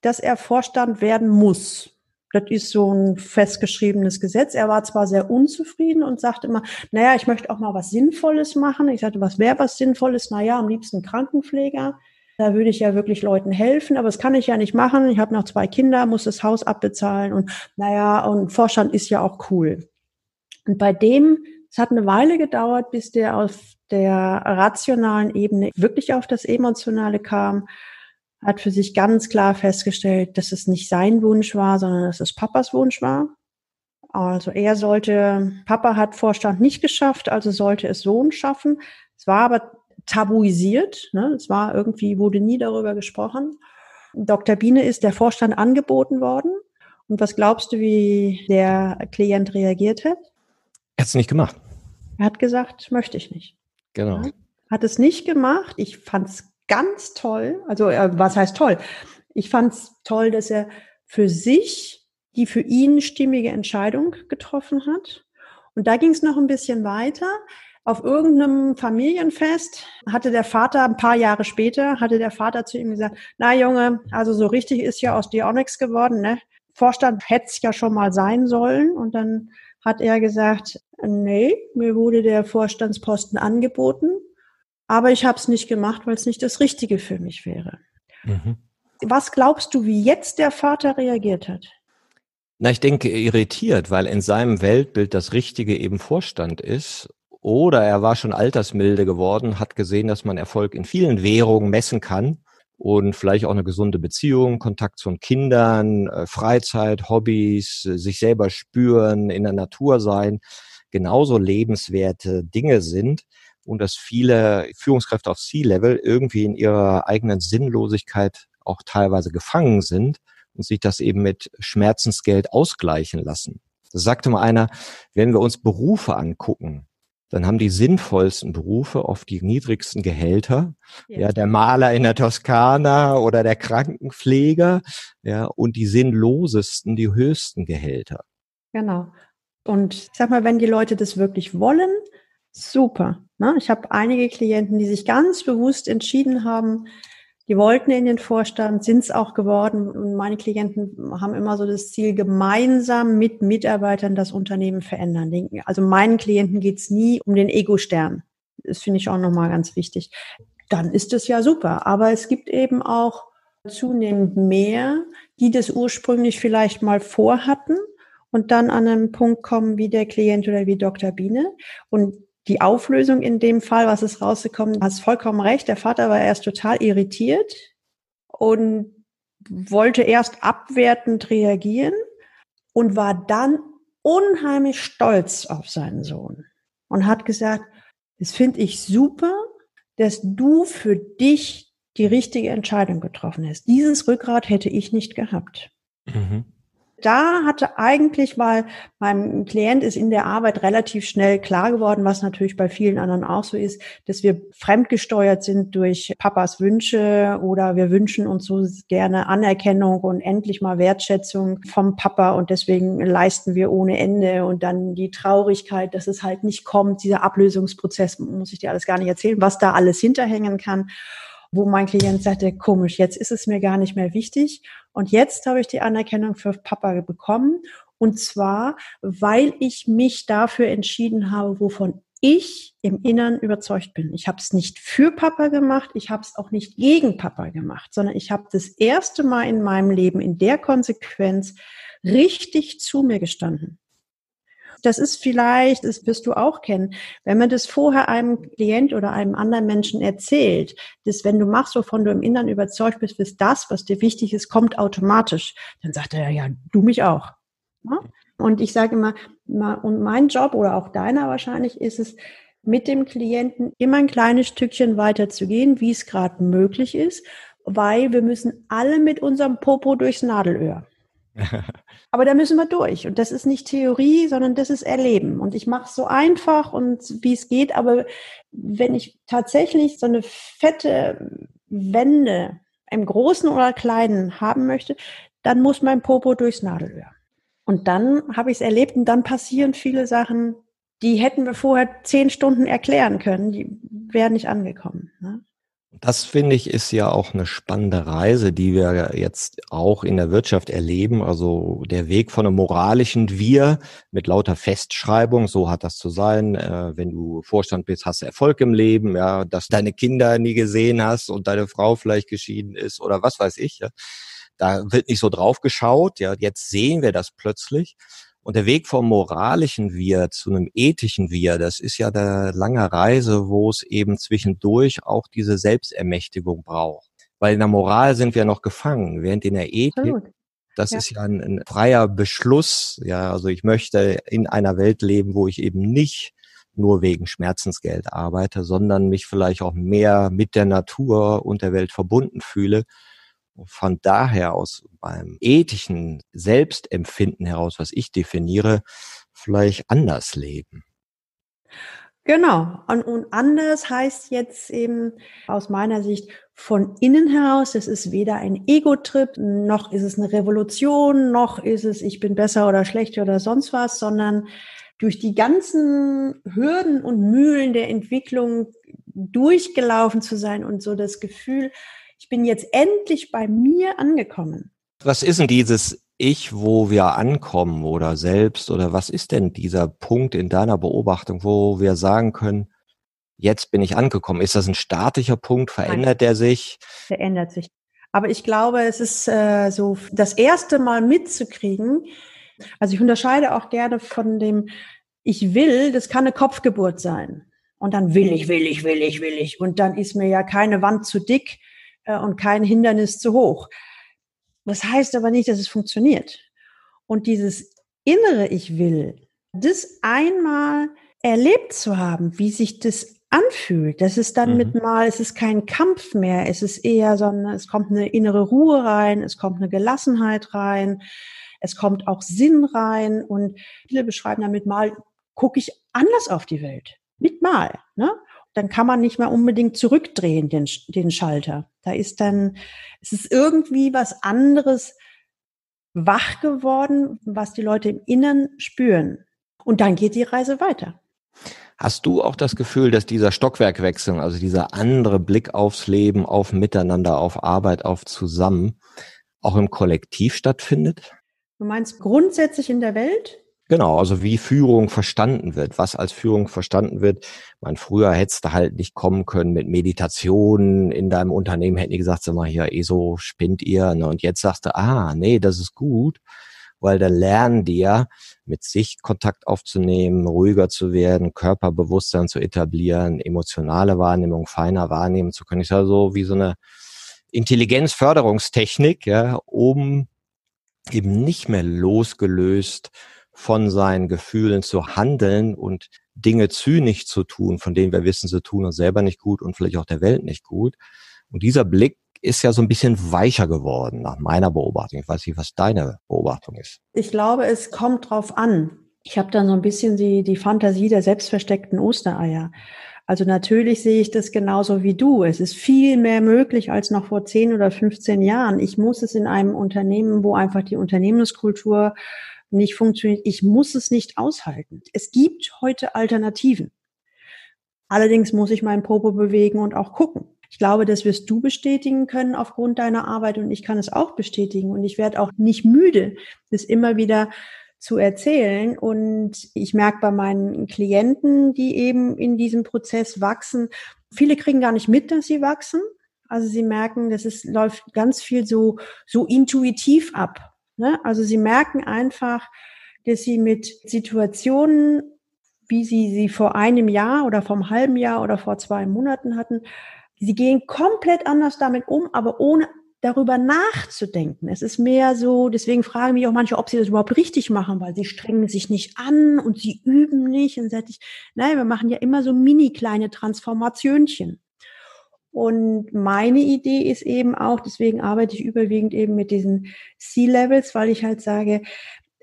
dass er Vorstand werden muss. Das ist so ein festgeschriebenes Gesetz. Er war zwar sehr unzufrieden und sagte immer, naja, ich möchte auch mal was Sinnvolles machen. Ich sagte, was wäre was Sinnvolles? Naja, am liebsten Krankenpfleger. Da würde ich ja wirklich Leuten helfen, aber das kann ich ja nicht machen. Ich habe noch zwei Kinder, muss das Haus abbezahlen und naja, und Vorstand ist ja auch cool. Und bei dem, es hat eine Weile gedauert, bis der auf der rationalen Ebene wirklich auf das Emotionale kam hat für sich ganz klar festgestellt, dass es nicht sein Wunsch war, sondern dass es Papas Wunsch war. Also er sollte, Papa hat Vorstand nicht geschafft, also sollte es Sohn schaffen. Es war aber tabuisiert, ne? es war irgendwie, wurde nie darüber gesprochen. Dr. Biene ist der Vorstand angeboten worden. Und was glaubst du, wie der Klient reagiert hat? Er hat es nicht gemacht. Er hat gesagt, möchte ich nicht. Genau. Ja? Hat es nicht gemacht. Ich fand es ganz toll. Also äh, was heißt toll? Ich fand es toll, dass er für sich die für ihn stimmige Entscheidung getroffen hat. Und da ging es noch ein bisschen weiter. Auf irgendeinem Familienfest hatte der Vater, ein paar Jahre später, hatte der Vater zu ihm gesagt, na Junge, also so richtig ist ja aus dir auch nichts geworden, ne? Vorstand hätte es ja schon mal sein sollen. Und dann hat er gesagt, nee, mir wurde der Vorstandsposten angeboten. Aber ich habe es nicht gemacht, weil es nicht das Richtige für mich wäre. Mhm. Was glaubst du, wie jetzt der Vater reagiert hat? Na, ich denke irritiert, weil in seinem Weltbild das Richtige eben Vorstand ist. Oder er war schon altersmilde geworden, hat gesehen, dass man Erfolg in vielen Währungen messen kann und vielleicht auch eine gesunde Beziehung, Kontakt zu Kindern, äh, Freizeit, Hobbys, sich selber spüren, in der Natur sein, genauso lebenswerte Dinge sind und dass viele Führungskräfte auf C-Level irgendwie in ihrer eigenen Sinnlosigkeit auch teilweise gefangen sind und sich das eben mit Schmerzensgeld ausgleichen lassen. Das sagte mal einer, wenn wir uns Berufe angucken, dann haben die sinnvollsten Berufe oft die niedrigsten Gehälter. Ja. ja, der Maler in der Toskana oder der Krankenpfleger, ja, und die sinnlosesten die höchsten Gehälter. Genau. Und ich sag mal, wenn die Leute das wirklich wollen, super. Ne? Ich habe einige Klienten, die sich ganz bewusst entschieden haben, die wollten in den Vorstand, sind es auch geworden. Und meine Klienten haben immer so das Ziel, gemeinsam mit Mitarbeitern das Unternehmen verändern. Also meinen Klienten geht es nie um den Ego-Stern. Das finde ich auch nochmal ganz wichtig. Dann ist es ja super. Aber es gibt eben auch zunehmend mehr, die das ursprünglich vielleicht mal vorhatten und dann an einen Punkt kommen wie der Klient oder wie Dr. Biene und die Auflösung in dem Fall, was ist rausgekommen, hast vollkommen recht. Der Vater war erst total irritiert und wollte erst abwertend reagieren und war dann unheimlich stolz auf seinen Sohn und hat gesagt, das finde ich super, dass du für dich die richtige Entscheidung getroffen hast. Dieses Rückgrat hätte ich nicht gehabt. Mhm da hatte eigentlich, weil meinem Klient ist in der Arbeit relativ schnell klar geworden, was natürlich bei vielen anderen auch so ist, dass wir fremdgesteuert sind durch Papas Wünsche oder wir wünschen uns so gerne Anerkennung und endlich mal Wertschätzung vom Papa und deswegen leisten wir ohne Ende und dann die Traurigkeit, dass es halt nicht kommt, dieser Ablösungsprozess, muss ich dir alles gar nicht erzählen, was da alles hinterhängen kann wo mein Klient sagte, komisch, jetzt ist es mir gar nicht mehr wichtig. Und jetzt habe ich die Anerkennung für Papa bekommen. Und zwar, weil ich mich dafür entschieden habe, wovon ich im Innern überzeugt bin. Ich habe es nicht für Papa gemacht, ich habe es auch nicht gegen Papa gemacht, sondern ich habe das erste Mal in meinem Leben in der Konsequenz richtig zu mir gestanden das ist vielleicht, das wirst du auch kennen, wenn man das vorher einem Klient oder einem anderen Menschen erzählt, dass wenn du machst, wovon du im Inneren überzeugt bist, ist das, was dir wichtig ist, kommt automatisch. Dann sagt er, ja, du mich auch. Und ich sage immer, und mein Job oder auch deiner wahrscheinlich ist es, mit dem Klienten immer ein kleines Stückchen weiter zu gehen, wie es gerade möglich ist, weil wir müssen alle mit unserem Popo durchs Nadelöhr. Aber da müssen wir durch. Und das ist nicht Theorie, sondern das ist Erleben. Und ich mache es so einfach und wie es geht. Aber wenn ich tatsächlich so eine fette Wende im Großen oder Kleinen haben möchte, dann muss mein Popo durchs Nadelöhr. Und dann habe ich es erlebt und dann passieren viele Sachen, die hätten wir vorher zehn Stunden erklären können, die wären nicht angekommen. Ne? Das finde ich ist ja auch eine spannende Reise, die wir jetzt auch in der Wirtschaft erleben. Also der Weg von einem moralischen Wir mit lauter Festschreibung, so hat das zu sein. Äh, wenn du Vorstand bist, hast du Erfolg im Leben, ja, dass deine Kinder nie gesehen hast und deine Frau vielleicht geschieden ist oder was weiß ich. Da wird nicht so drauf geschaut. Ja, jetzt sehen wir das plötzlich. Und der Weg vom moralischen Wir zu einem ethischen Wir, das ist ja der lange Reise, wo es eben zwischendurch auch diese Selbstermächtigung braucht. Weil in der Moral sind wir noch gefangen, während in der Ethik, Absolut. das ja. ist ja ein, ein freier Beschluss. Ja, also ich möchte in einer Welt leben, wo ich eben nicht nur wegen Schmerzensgeld arbeite, sondern mich vielleicht auch mehr mit der Natur und der Welt verbunden fühle von daher aus beim ethischen Selbstempfinden heraus, was ich definiere, vielleicht anders leben. Genau. Und, und anders heißt jetzt eben aus meiner Sicht von innen heraus, es ist weder ein Ego-Trip, noch ist es eine Revolution, noch ist es, ich bin besser oder schlechter oder sonst was, sondern durch die ganzen Hürden und Mühlen der Entwicklung durchgelaufen zu sein und so das Gefühl, ich bin jetzt endlich bei mir angekommen. Was ist denn dieses Ich, wo wir ankommen oder selbst oder was ist denn dieser Punkt in deiner Beobachtung, wo wir sagen können, jetzt bin ich angekommen? Ist das ein statischer Punkt? Verändert der sich? Der ändert sich. Aber ich glaube, es ist äh, so das erste Mal mitzukriegen. Also ich unterscheide auch gerne von dem Ich will, das kann eine Kopfgeburt sein. Und dann will ich, will ich, will ich, will ich. Und dann ist mir ja keine Wand zu dick und kein Hindernis zu hoch. Das heißt aber nicht, dass es funktioniert. Und dieses innere Ich will, das einmal erlebt zu haben, wie sich das anfühlt, das ist dann mhm. mit mal, es ist kein Kampf mehr, es ist eher, sondern es kommt eine innere Ruhe rein, es kommt eine Gelassenheit rein, es kommt auch Sinn rein und viele beschreiben damit mal, gucke ich anders auf die Welt. Mit mal. Ne? Dann kann man nicht mehr unbedingt zurückdrehen, den, den Schalter. Da ist dann, es ist irgendwie was anderes wach geworden, was die Leute im Innern spüren. Und dann geht die Reise weiter. Hast du auch das Gefühl, dass dieser Stockwerkwechsel, also dieser andere Blick aufs Leben, auf Miteinander, auf Arbeit, auf Zusammen, auch im Kollektiv stattfindet? Du meinst grundsätzlich in der Welt? Genau, also wie Führung verstanden wird, was als Führung verstanden wird. Man früher hättest du halt nicht kommen können mit Meditationen in deinem Unternehmen, hätten die gesagt, sag mal hier, ESO spinnt ihr. Ne? Und jetzt sagst du, ah, nee, das ist gut, weil dann lernen die ja, mit sich Kontakt aufzunehmen, ruhiger zu werden, Körperbewusstsein zu etablieren, emotionale Wahrnehmung feiner wahrnehmen zu können. Ist ja so wie so eine Intelligenzförderungstechnik, ja, um eben nicht mehr losgelöst von seinen Gefühlen zu handeln und Dinge zynisch zu tun, von denen wir wissen, sie tun uns selber nicht gut und vielleicht auch der Welt nicht gut. Und dieser Blick ist ja so ein bisschen weicher geworden nach meiner Beobachtung. Ich weiß nicht, was deine Beobachtung ist. Ich glaube, es kommt drauf an. Ich habe dann so ein bisschen die, die Fantasie der selbstversteckten Ostereier. Also natürlich sehe ich das genauso wie du. Es ist viel mehr möglich als noch vor 10 oder 15 Jahren. Ich muss es in einem Unternehmen, wo einfach die Unternehmenskultur nicht funktioniert. Ich muss es nicht aushalten. Es gibt heute Alternativen. Allerdings muss ich meinen Popo bewegen und auch gucken. Ich glaube, das wirst du bestätigen können aufgrund deiner Arbeit und ich kann es auch bestätigen und ich werde auch nicht müde, das immer wieder zu erzählen. Und ich merke bei meinen Klienten, die eben in diesem Prozess wachsen, viele kriegen gar nicht mit, dass sie wachsen. Also sie merken, dass es läuft ganz viel so, so intuitiv ab. Ne? Also sie merken einfach, dass sie mit Situationen, wie sie sie vor einem Jahr oder vom halben Jahr oder vor zwei Monaten hatten, sie gehen komplett anders damit um, aber ohne darüber nachzudenken. Es ist mehr so, deswegen fragen mich auch manche, ob sie das überhaupt richtig machen, weil sie strengen sich nicht an und sie üben nicht. Und sage ich, nein, wir machen ja immer so mini kleine Transformationchen. Und meine Idee ist eben auch, deswegen arbeite ich überwiegend eben mit diesen C-Levels, weil ich halt sage,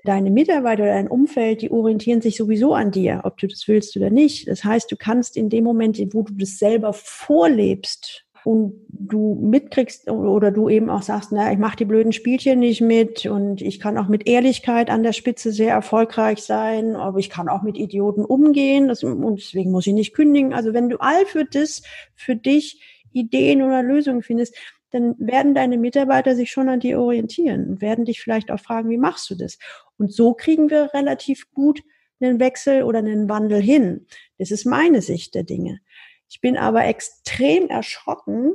deine Mitarbeiter oder dein Umfeld, die orientieren sich sowieso an dir, ob du das willst oder nicht. Das heißt, du kannst in dem Moment, wo du das selber vorlebst und du mitkriegst oder du eben auch sagst, na, ich mache die blöden Spielchen nicht mit und ich kann auch mit Ehrlichkeit an der Spitze sehr erfolgreich sein, aber ich kann auch mit Idioten umgehen das, und deswegen muss ich nicht kündigen. Also wenn du all für das für dich Ideen oder Lösungen findest, dann werden deine Mitarbeiter sich schon an dir orientieren und werden dich vielleicht auch fragen, wie machst du das? Und so kriegen wir relativ gut einen Wechsel oder einen Wandel hin. Das ist meine Sicht der Dinge. Ich bin aber extrem erschrocken,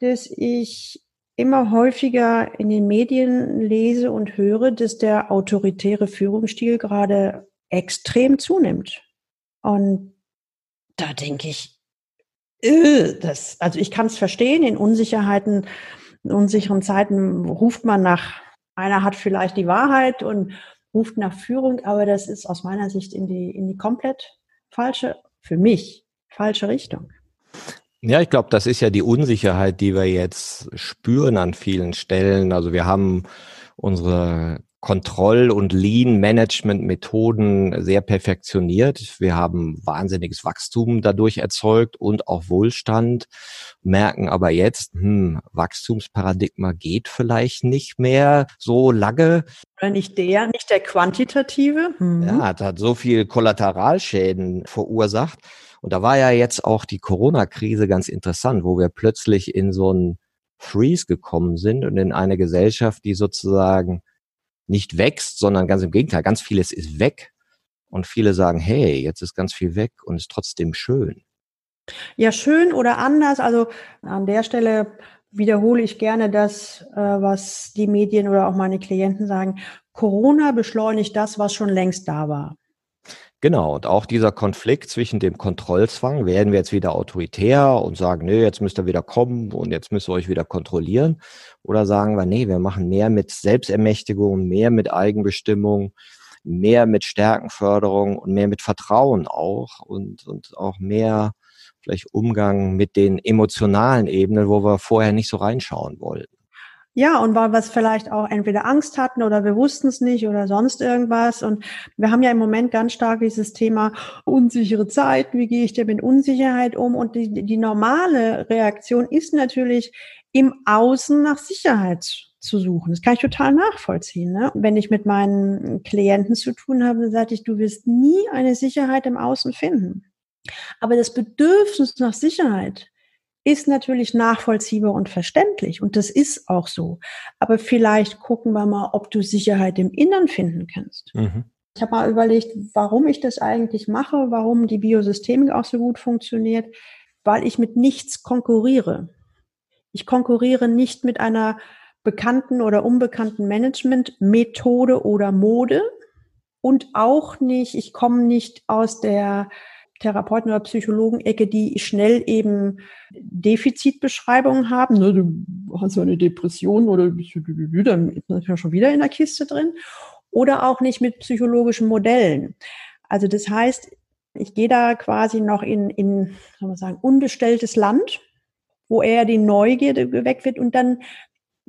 dass ich immer häufiger in den Medien lese und höre, dass der autoritäre Führungsstil gerade extrem zunimmt. Und da denke ich, das, also ich kann es verstehen, in Unsicherheiten, in unsicheren Zeiten ruft man nach, einer hat vielleicht die Wahrheit und ruft nach Führung, aber das ist aus meiner Sicht in die, in die komplett falsche, für mich, falsche Richtung. Ja, ich glaube, das ist ja die Unsicherheit, die wir jetzt spüren an vielen Stellen. Also wir haben unsere Kontroll- und Lean-Management-Methoden sehr perfektioniert. Wir haben wahnsinniges Wachstum dadurch erzeugt und auch Wohlstand, merken aber jetzt, hm, Wachstumsparadigma geht vielleicht nicht mehr so lange. Oder nicht der, nicht der quantitative. Mhm. Ja, das hat so viel Kollateralschäden verursacht. Und da war ja jetzt auch die Corona-Krise ganz interessant, wo wir plötzlich in so einen Freeze gekommen sind und in eine Gesellschaft, die sozusagen nicht wächst, sondern ganz im Gegenteil, ganz vieles ist weg. Und viele sagen, hey, jetzt ist ganz viel weg und ist trotzdem schön. Ja, schön oder anders. Also an der Stelle wiederhole ich gerne das, äh, was die Medien oder auch meine Klienten sagen. Corona beschleunigt das, was schon längst da war. Genau, und auch dieser Konflikt zwischen dem Kontrollzwang, werden wir jetzt wieder autoritär und sagen, nee, jetzt müsst ihr wieder kommen und jetzt müsst ihr euch wieder kontrollieren, oder sagen wir, nee, wir machen mehr mit Selbstermächtigung, mehr mit Eigenbestimmung, mehr mit Stärkenförderung und mehr mit Vertrauen auch und, und auch mehr vielleicht Umgang mit den emotionalen Ebenen, wo wir vorher nicht so reinschauen wollten. Ja, und weil wir es vielleicht auch entweder Angst hatten oder wir wussten es nicht oder sonst irgendwas. Und wir haben ja im Moment ganz stark dieses Thema unsichere Zeiten. Wie gehe ich denn mit Unsicherheit um? Und die, die normale Reaktion ist natürlich im Außen nach Sicherheit zu suchen. Das kann ich total nachvollziehen. Ne? Wenn ich mit meinen Klienten zu tun habe, dann sage ich, du wirst nie eine Sicherheit im Außen finden. Aber das Bedürfnis nach Sicherheit ist natürlich nachvollziehbar und verständlich und das ist auch so. Aber vielleicht gucken wir mal, ob du Sicherheit im Innern finden kannst. Mhm. Ich habe mal überlegt, warum ich das eigentlich mache, warum die Biosystemik auch so gut funktioniert, weil ich mit nichts konkurriere. Ich konkurriere nicht mit einer bekannten oder unbekannten Management-Methode oder Mode und auch nicht, ich komme nicht aus der Therapeuten- oder Psychologen-Ecke, die schnell eben Defizitbeschreibungen haben. Ne, du hast ja eine Depression oder dann ist ja schon wieder in der Kiste drin. Oder auch nicht mit psychologischen Modellen. Also das heißt, ich gehe da quasi noch in, in soll man sagen, unbestelltes Land, wo eher die Neugierde geweckt wird und dann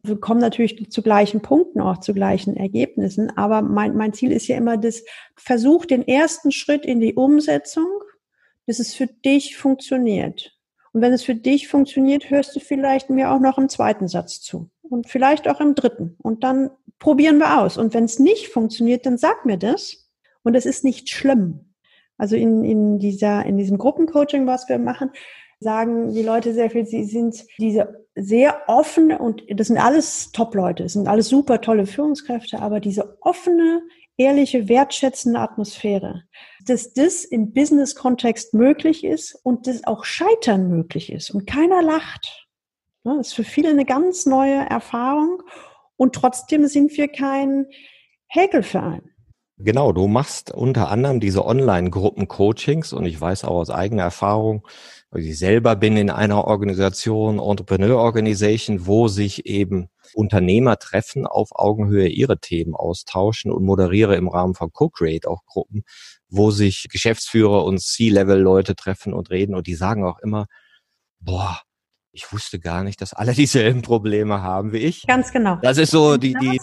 wir kommen natürlich zu gleichen Punkten, auch zu gleichen Ergebnissen. Aber mein, mein Ziel ist ja immer das, versuch den ersten Schritt in die Umsetzung bis es für dich funktioniert. Und wenn es für dich funktioniert, hörst du vielleicht mir auch noch im zweiten Satz zu und vielleicht auch im dritten. Und dann probieren wir aus. Und wenn es nicht funktioniert, dann sag mir das. Und es ist nicht schlimm. Also in, in dieser, in diesem Gruppencoaching, was wir machen, sagen die Leute sehr viel, sie sind diese sehr offene und das sind alles Top-Leute, das sind alles super tolle Führungskräfte, aber diese offene, ehrliche, wertschätzende Atmosphäre, dass das im Business-Kontext möglich ist und das auch Scheitern möglich ist und keiner lacht. Das ist für viele eine ganz neue Erfahrung und trotzdem sind wir kein Häkelverein. Genau, du machst unter anderem diese Online-Gruppen-Coachings und ich weiß auch aus eigener Erfahrung, weil ich selber bin in einer Organisation, Entrepreneur Organization, wo sich eben Unternehmer treffen, auf Augenhöhe ihre Themen austauschen und moderiere im Rahmen von Co-Create auch Gruppen, wo sich Geschäftsführer und C-Level-Leute treffen und reden und die sagen auch immer, boah, ich wusste gar nicht, dass alle dieselben Probleme haben wie ich. Ganz genau. Das ist so die, die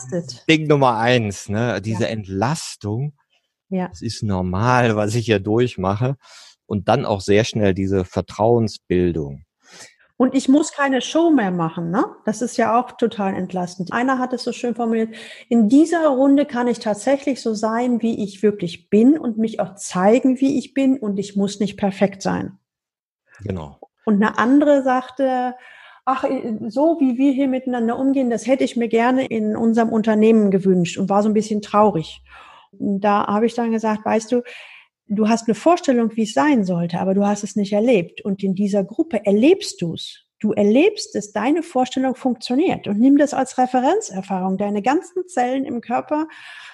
Ding Nummer eins, ne? Diese ja. Entlastung. Ja. Das ist normal, was ich hier durchmache. Und dann auch sehr schnell diese Vertrauensbildung. Und ich muss keine Show mehr machen, ne? Das ist ja auch total entlastend. Einer hat es so schön formuliert. In dieser Runde kann ich tatsächlich so sein, wie ich wirklich bin und mich auch zeigen, wie ich bin und ich muss nicht perfekt sein. Genau. Und eine andere sagte, ach, so wie wir hier miteinander umgehen, das hätte ich mir gerne in unserem Unternehmen gewünscht und war so ein bisschen traurig. Und da habe ich dann gesagt, weißt du, du hast eine Vorstellung, wie es sein sollte, aber du hast es nicht erlebt. Und in dieser Gruppe erlebst du es. Du erlebst, dass deine Vorstellung funktioniert und nimm das als Referenzerfahrung. Deine ganzen Zellen im Körper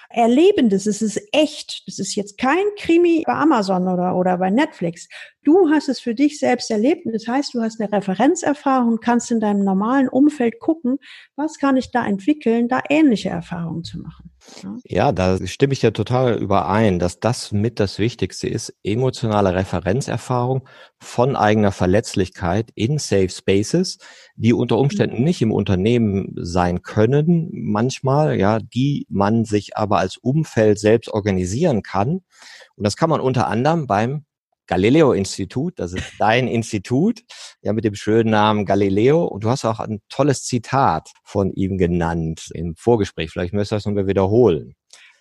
erleben das. Es ist echt. Das ist jetzt kein Krimi bei Amazon oder, oder bei Netflix. Du hast es für dich selbst erlebt. Das heißt, du hast eine Referenzerfahrung, kannst in deinem normalen Umfeld gucken, was kann ich da entwickeln, da ähnliche Erfahrungen zu machen. Ja, da stimme ich ja total überein, dass das mit das Wichtigste ist, emotionale Referenzerfahrung von eigener Verletzlichkeit in Safe Spaces, die unter Umständen mhm. nicht im Unternehmen sein können, manchmal, ja, die man sich aber als Umfeld selbst organisieren kann. Und das kann man unter anderem beim Galileo-Institut, das ist dein Institut, ja, mit dem schönen Namen Galileo. Und du hast auch ein tolles Zitat von ihm genannt im Vorgespräch. Vielleicht müsstest du das nochmal wiederholen.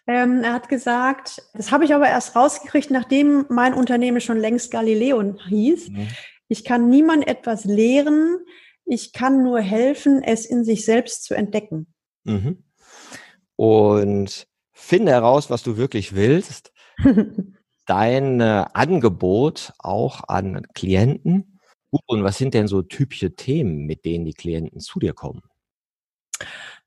Ähm, er hat gesagt, das habe ich aber erst rausgekriegt, nachdem mein Unternehmen schon längst Galileo hieß. Mhm. Ich kann niemand etwas lehren, ich kann nur helfen, es in sich selbst zu entdecken. Mhm. Und finde heraus, was du wirklich willst. dein äh, Angebot auch an Klienten? Und was sind denn so typische Themen, mit denen die Klienten zu dir kommen?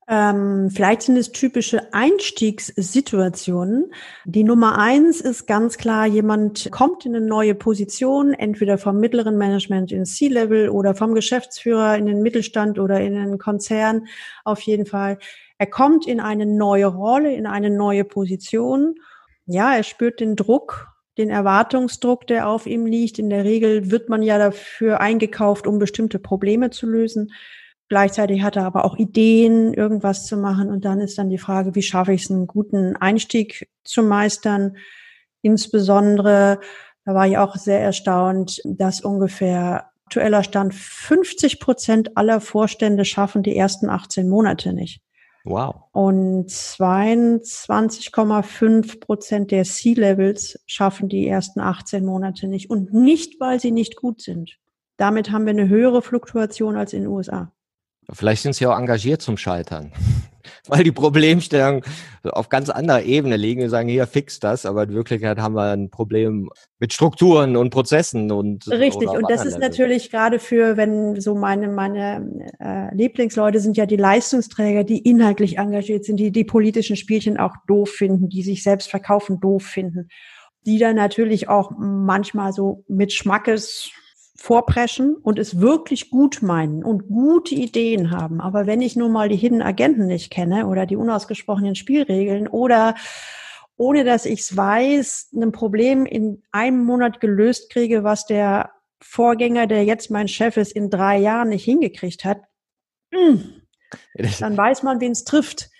Ähm, vielleicht sind es typische Einstiegssituationen. Die Nummer eins ist ganz klar, jemand kommt in eine neue Position, entweder vom mittleren Management ins C-Level oder vom Geschäftsführer in den Mittelstand oder in den Konzern. Auf jeden Fall. Er kommt in eine neue Rolle, in eine neue Position. Ja, er spürt den Druck den Erwartungsdruck, der auf ihm liegt. In der Regel wird man ja dafür eingekauft, um bestimmte Probleme zu lösen. Gleichzeitig hat er aber auch Ideen, irgendwas zu machen. Und dann ist dann die Frage, wie schaffe ich es, einen guten Einstieg zu meistern? Insbesondere, da war ich auch sehr erstaunt, dass ungefähr aktueller Stand 50 Prozent aller Vorstände schaffen die ersten 18 Monate nicht. Wow. Und 22,5 Prozent der C-Levels schaffen die ersten 18 Monate nicht. Und nicht, weil sie nicht gut sind. Damit haben wir eine höhere Fluktuation als in den USA. Vielleicht sind sie auch engagiert zum Scheitern weil die Problemstellungen auf ganz anderer Ebene liegen. Wir sagen, hier fix das, aber in Wirklichkeit haben wir ein Problem mit Strukturen und Prozessen und richtig. Und das ist natürlich gerade für, wenn so meine meine äh, Lieblingsleute sind ja die Leistungsträger, die inhaltlich engagiert sind, die die politischen Spielchen auch doof finden, die sich selbst verkaufen doof finden, die dann natürlich auch manchmal so mit Schmackes vorpreschen und es wirklich gut meinen und gute Ideen haben. Aber wenn ich nun mal die Hidden Agenten nicht kenne oder die unausgesprochenen Spielregeln oder ohne dass ich es weiß, ein Problem in einem Monat gelöst kriege, was der Vorgänger, der jetzt mein Chef ist, in drei Jahren nicht hingekriegt hat, hm, dann weiß man, wen es trifft.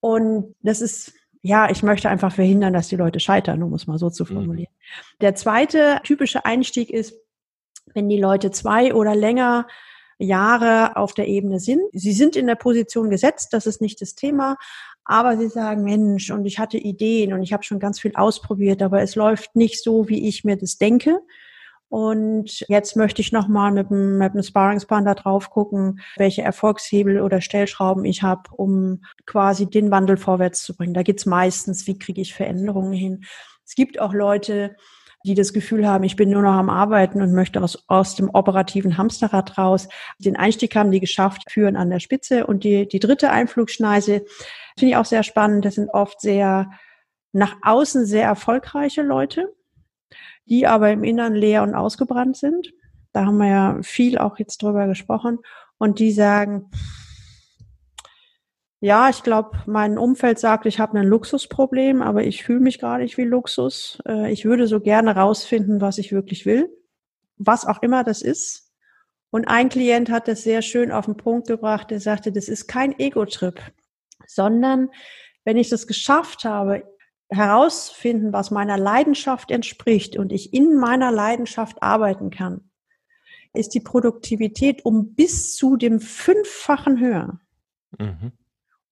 Und das ist, ja, ich möchte einfach verhindern, dass die Leute scheitern, um es mal so zu mhm. formulieren. Mhm. Der zweite typische Einstieg ist, wenn die Leute zwei oder länger Jahre auf der Ebene sind. Sie sind in der Position gesetzt, das ist nicht das Thema, aber sie sagen, Mensch, und ich hatte Ideen und ich habe schon ganz viel ausprobiert, aber es läuft nicht so, wie ich mir das denke. Und jetzt möchte ich nochmal mit dem, mit dem Sparringspartner drauf gucken, welche Erfolgshebel oder Stellschrauben ich habe, um quasi den Wandel vorwärts zu bringen. Da geht's meistens, wie kriege ich Veränderungen hin. Es gibt auch Leute, die das Gefühl haben, ich bin nur noch am Arbeiten und möchte aus, aus dem operativen Hamsterrad raus. Den Einstieg haben die geschafft, führen an der Spitze. Und die, die dritte Einflugschneise finde ich auch sehr spannend. Das sind oft sehr nach außen sehr erfolgreiche Leute, die aber im Innern leer und ausgebrannt sind. Da haben wir ja viel auch jetzt drüber gesprochen. Und die sagen, ja, ich glaube, mein Umfeld sagt, ich habe ein Luxusproblem, aber ich fühle mich gar nicht wie Luxus. Äh, ich würde so gerne rausfinden, was ich wirklich will, was auch immer das ist. Und ein Klient hat das sehr schön auf den Punkt gebracht. Er sagte, das ist kein Ego-Trip, sondern wenn ich das geschafft habe, herausfinden, was meiner Leidenschaft entspricht und ich in meiner Leidenschaft arbeiten kann, ist die Produktivität um bis zu dem Fünffachen höher. Mhm.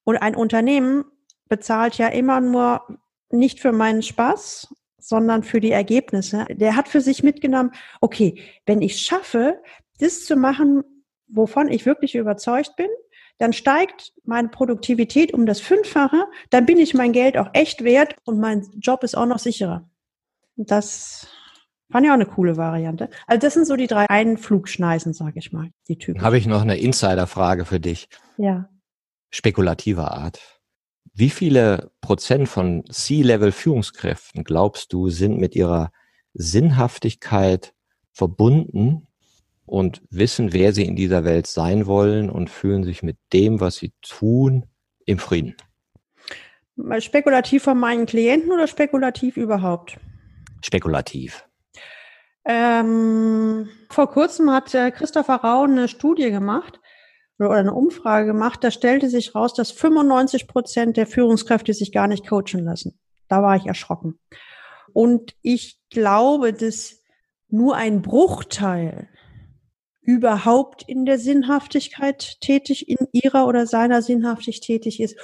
Und ein Unternehmen bezahlt ja immer nur nicht für meinen Spaß, sondern für die Ergebnisse. Der hat für sich mitgenommen, okay, wenn ich schaffe, das zu machen, wovon ich wirklich überzeugt bin, dann steigt meine Produktivität um das Fünffache, dann bin ich mein Geld auch echt wert und mein Job ist auch noch sicherer. Das fand ich auch eine coole Variante. Also das sind so die drei Einflugschneisen, sage ich mal, die Typen. Habe ich noch eine Insiderfrage für dich. Ja. Spekulativer Art. Wie viele Prozent von C-Level-Führungskräften glaubst du sind mit ihrer Sinnhaftigkeit verbunden und wissen, wer sie in dieser Welt sein wollen und fühlen sich mit dem, was sie tun, im Frieden. Spekulativ von meinen Klienten oder spekulativ überhaupt? Spekulativ. Ähm, vor kurzem hat äh, Christopher Rau eine Studie gemacht oder eine Umfrage gemacht. Da stellte sich raus, dass 95 Prozent der Führungskräfte sich gar nicht coachen lassen. Da war ich erschrocken. Und ich glaube, dass nur ein Bruchteil überhaupt in der Sinnhaftigkeit tätig, in ihrer oder seiner Sinnhaftigkeit tätig ist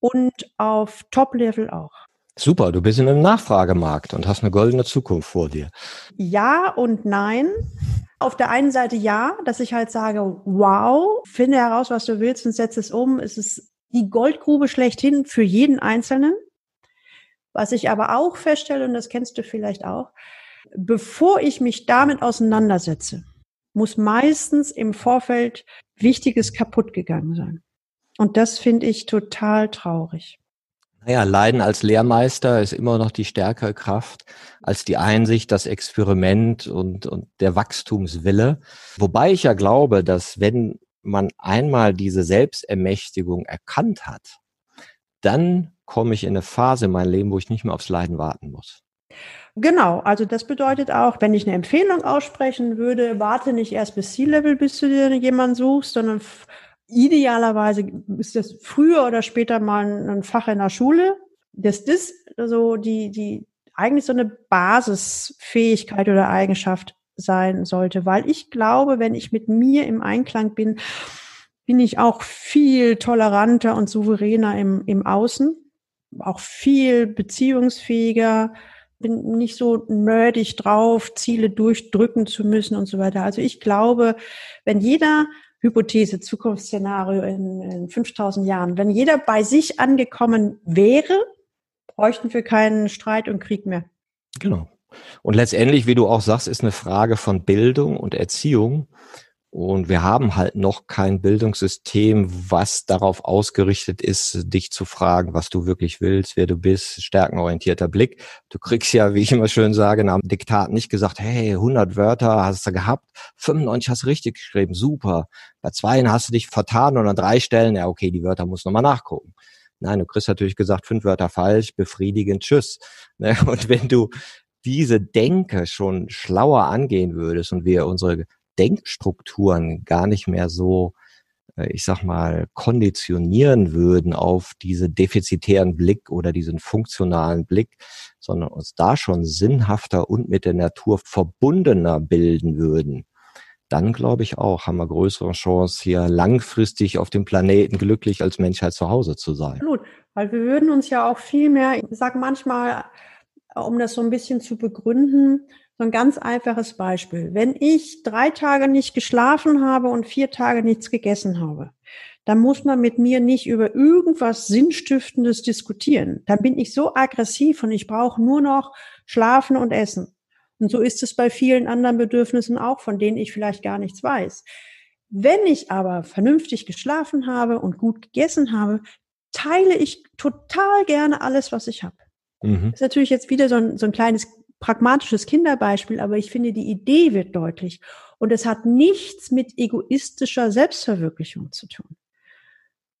und auf Top-Level auch. Super, du bist in einem Nachfragemarkt und hast eine goldene Zukunft vor dir. Ja und nein. Auf der einen Seite ja, dass ich halt sage, wow, finde heraus, was du willst und setze es um. Es ist die Goldgrube schlechthin für jeden Einzelnen. Was ich aber auch feststelle, und das kennst du vielleicht auch, bevor ich mich damit auseinandersetze, muss meistens im Vorfeld Wichtiges kaputt gegangen sein. Und das finde ich total traurig. Naja, Leiden als Lehrmeister ist immer noch die stärkere Kraft als die Einsicht, das Experiment und, und der Wachstumswille. Wobei ich ja glaube, dass wenn man einmal diese Selbstermächtigung erkannt hat, dann komme ich in eine Phase in meinem Leben, wo ich nicht mehr aufs Leiden warten muss. Genau, also das bedeutet auch, wenn ich eine Empfehlung aussprechen würde, warte nicht erst bis C-Level, bis du dir jemanden suchst, sondern idealerweise ist das früher oder später mal ein Fach in der Schule. Das ist so die, die eigentlich so eine Basisfähigkeit oder Eigenschaft sein sollte, weil ich glaube, wenn ich mit mir im Einklang bin, bin ich auch viel toleranter und souveräner im, im Außen, auch viel beziehungsfähiger, bin nicht so nerdig drauf, Ziele durchdrücken zu müssen und so weiter. Also ich glaube, wenn jeder Hypothese, Zukunftsszenario in, in 5000 Jahren, wenn jeder bei sich angekommen wäre, bräuchten wir keinen Streit und Krieg mehr. Genau. Und letztendlich, wie du auch sagst, ist eine Frage von Bildung und Erziehung. Und wir haben halt noch kein Bildungssystem, was darauf ausgerichtet ist, dich zu fragen, was du wirklich willst, wer du bist, stärkenorientierter Blick. Du kriegst ja, wie ich immer schön sage, nach dem Diktat nicht gesagt, hey, 100 Wörter hast du gehabt, 95 hast du richtig geschrieben, super. Bei zwei hast du dich vertan und an drei Stellen, ja, okay, die Wörter muss nochmal nachgucken. Nein, du kriegst natürlich gesagt, fünf Wörter falsch, befriedigend, tschüss. Ne, und wenn du diese Denke schon schlauer angehen würdest und wir unsere Denkstrukturen gar nicht mehr so, äh, ich sag mal, konditionieren würden auf diese defizitären Blick oder diesen funktionalen Blick, sondern uns da schon sinnhafter und mit der Natur verbundener bilden würden, dann glaube ich auch, haben wir größere Chance, hier langfristig auf dem Planeten glücklich als Menschheit zu Hause zu sein. Absolut, weil wir würden uns ja auch viel mehr, ich sage manchmal, um das so ein bisschen zu begründen, so ein ganz einfaches Beispiel. Wenn ich drei Tage nicht geschlafen habe und vier Tage nichts gegessen habe, dann muss man mit mir nicht über irgendwas Sinnstiftendes diskutieren. Dann bin ich so aggressiv und ich brauche nur noch schlafen und essen. Und so ist es bei vielen anderen Bedürfnissen auch, von denen ich vielleicht gar nichts weiß. Wenn ich aber vernünftig geschlafen habe und gut gegessen habe, teile ich total gerne alles, was ich habe. Mhm. Das ist natürlich jetzt wieder so ein, so ein kleines pragmatisches Kinderbeispiel, aber ich finde, die Idee wird deutlich. Und es hat nichts mit egoistischer Selbstverwirklichung zu tun,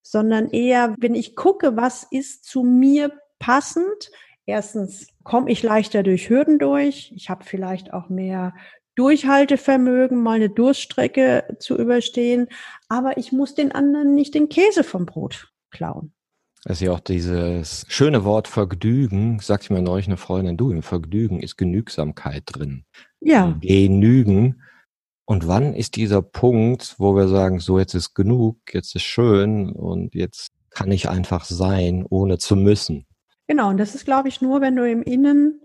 sondern eher, wenn ich gucke, was ist zu mir passend. Erstens komme ich leichter durch Hürden durch. Ich habe vielleicht auch mehr Durchhaltevermögen, mal eine Durststrecke zu überstehen. Aber ich muss den anderen nicht den Käse vom Brot klauen. Das ist ja auch dieses schöne Wort Vergnügen, sagt mir neulich eine Freundin, du, im Vergnügen ist Genügsamkeit drin. Ja. Genügen. Und wann ist dieser Punkt, wo wir sagen, so jetzt ist genug, jetzt ist schön und jetzt kann ich einfach sein, ohne zu müssen? Genau, und das ist, glaube ich, nur, wenn du im Innen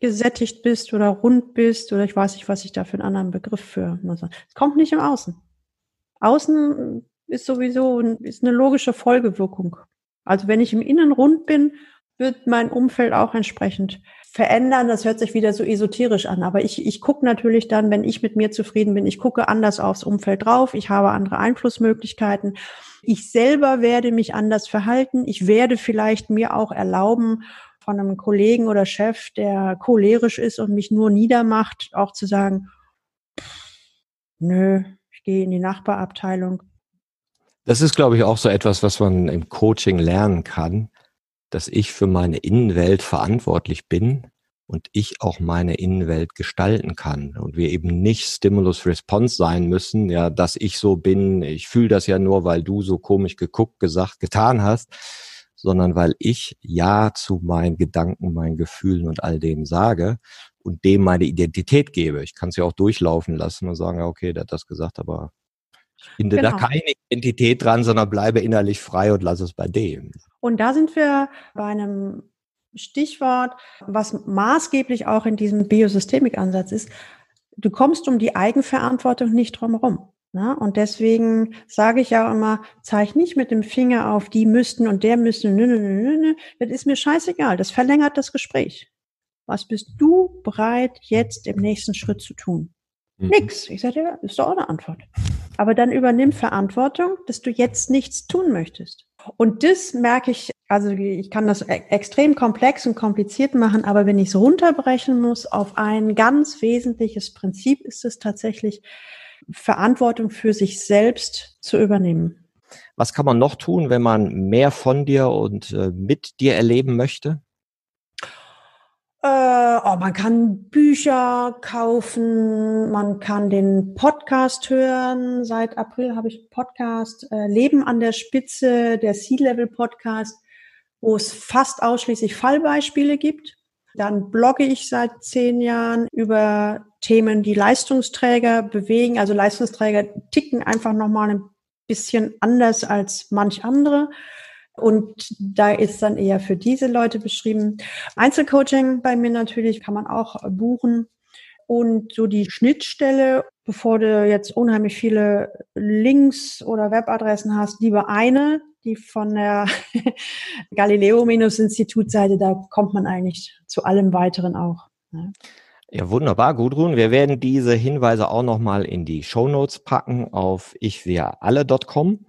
gesättigt bist oder rund bist oder ich weiß nicht, was ich da für einen anderen Begriff für muss. Es kommt nicht im Außen. Außen ist sowieso ist eine logische Folgewirkung. Also wenn ich im Innen rund bin, wird mein Umfeld auch entsprechend verändern. Das hört sich wieder so esoterisch an. Aber ich, ich gucke natürlich dann, wenn ich mit mir zufrieden bin, ich gucke anders aufs Umfeld drauf. Ich habe andere Einflussmöglichkeiten. Ich selber werde mich anders verhalten. Ich werde vielleicht mir auch erlauben, von einem Kollegen oder Chef, der cholerisch ist und mich nur niedermacht, auch zu sagen, nö, ich gehe in die Nachbarabteilung. Das ist, glaube ich, auch so etwas, was man im Coaching lernen kann, dass ich für meine Innenwelt verantwortlich bin und ich auch meine Innenwelt gestalten kann und wir eben nicht Stimulus Response sein müssen, ja, dass ich so bin, ich fühle das ja nur, weil du so komisch geguckt, gesagt, getan hast, sondern weil ich ja zu meinen Gedanken, meinen Gefühlen und all dem sage und dem meine Identität gebe. Ich kann es ja auch durchlaufen lassen und sagen, ja, okay, der hat das gesagt, aber finde genau. da keine Identität dran, sondern bleibe innerlich frei und lasse es bei dem. Und da sind wir bei einem Stichwort, was maßgeblich auch in diesem Biosystemik-Ansatz ist. Du kommst um die Eigenverantwortung nicht drumherum. Ne? Und deswegen sage ich ja immer, zeig nicht mit dem Finger auf die müssten und der müsste, nö, nö, nö, nö. Das ist mir scheißegal. Das verlängert das Gespräch. Was bist du bereit, jetzt im nächsten Schritt zu tun? Mhm. Nix. Ich sage, ja, ist doch auch eine Antwort. Aber dann übernimm Verantwortung, dass du jetzt nichts tun möchtest. Und das merke ich, also ich kann das e-, extrem komplex und kompliziert machen, aber wenn ich es runterbrechen muss auf ein ganz wesentliches Prinzip, ist es tatsächlich, Verantwortung für sich selbst zu übernehmen. Was kann man noch tun, wenn man mehr von dir und äh, mit dir erleben möchte? Äh, oh, man kann Bücher kaufen, man kann den Podcast hören. Seit April habe ich Podcast äh, Leben an der Spitze, der Sea-Level Podcast, wo es fast ausschließlich Fallbeispiele gibt. Dann blogge ich seit zehn Jahren über Themen, die Leistungsträger bewegen. Also Leistungsträger ticken einfach nochmal ein bisschen anders als manch andere. Und da ist dann eher für diese Leute beschrieben. Einzelcoaching bei mir natürlich kann man auch buchen. Und so die Schnittstelle, bevor du jetzt unheimlich viele Links oder Webadressen hast, lieber eine, die von der Galileo-Institutseite, da kommt man eigentlich zu allem weiteren auch. Ne? Ja, wunderbar, Gudrun. Wir werden diese Hinweise auch nochmal in die Show Notes packen auf ichwiralle.com.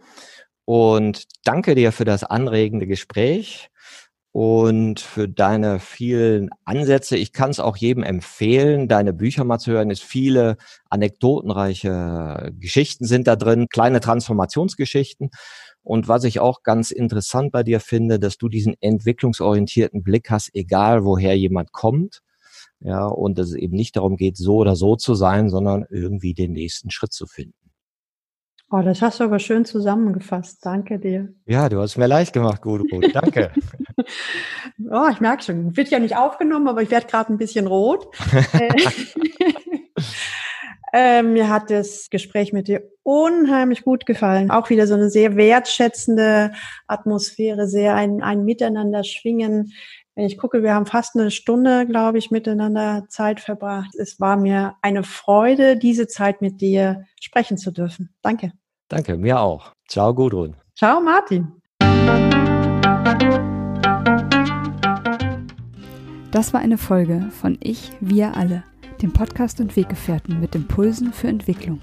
Und danke dir für das anregende Gespräch und für deine vielen Ansätze. Ich kann es auch jedem empfehlen, deine Bücher mal zu hören. Es viele anekdotenreiche Geschichten sind da drin, kleine Transformationsgeschichten. Und was ich auch ganz interessant bei dir finde, dass du diesen entwicklungsorientierten Blick hast, egal woher jemand kommt ja, und dass es eben nicht darum geht, so oder so zu sein, sondern irgendwie den nächsten Schritt zu finden. Oh, das hast du aber schön zusammengefasst. Danke dir. Ja, du hast es mir leicht gemacht, Gudrun. Danke. oh, ich merke schon. Wird ja nicht aufgenommen, aber ich werde gerade ein bisschen rot. äh, mir hat das Gespräch mit dir unheimlich gut gefallen. Auch wieder so eine sehr wertschätzende Atmosphäre, sehr ein, ein Miteinander schwingen. Wenn ich gucke, wir haben fast eine Stunde, glaube ich, miteinander Zeit verbracht. Es war mir eine Freude, diese Zeit mit dir sprechen zu dürfen. Danke. Danke, mir auch. Ciao, Gudrun. Ciao, Martin. Das war eine Folge von Ich, wir alle, dem Podcast und Weggefährten mit Impulsen für Entwicklung.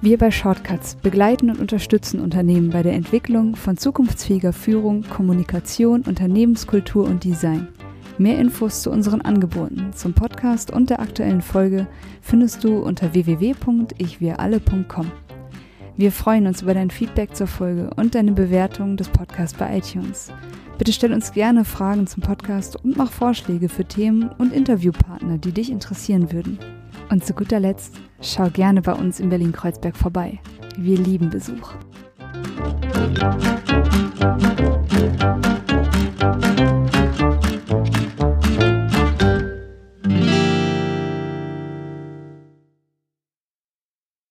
Wir bei Shortcuts begleiten und unterstützen Unternehmen bei der Entwicklung von zukunftsfähiger Führung, Kommunikation, Unternehmenskultur und Design. Mehr Infos zu unseren Angeboten, zum Podcast und der aktuellen Folge findest du unter www.ichwiralle.com. Wir freuen uns über dein Feedback zur Folge und deine Bewertung des Podcasts bei iTunes. Bitte stell uns gerne Fragen zum Podcast und mach Vorschläge für Themen und Interviewpartner, die dich interessieren würden. Und zu guter Letzt, schau gerne bei uns in Berlin-Kreuzberg vorbei. Wir lieben Besuch.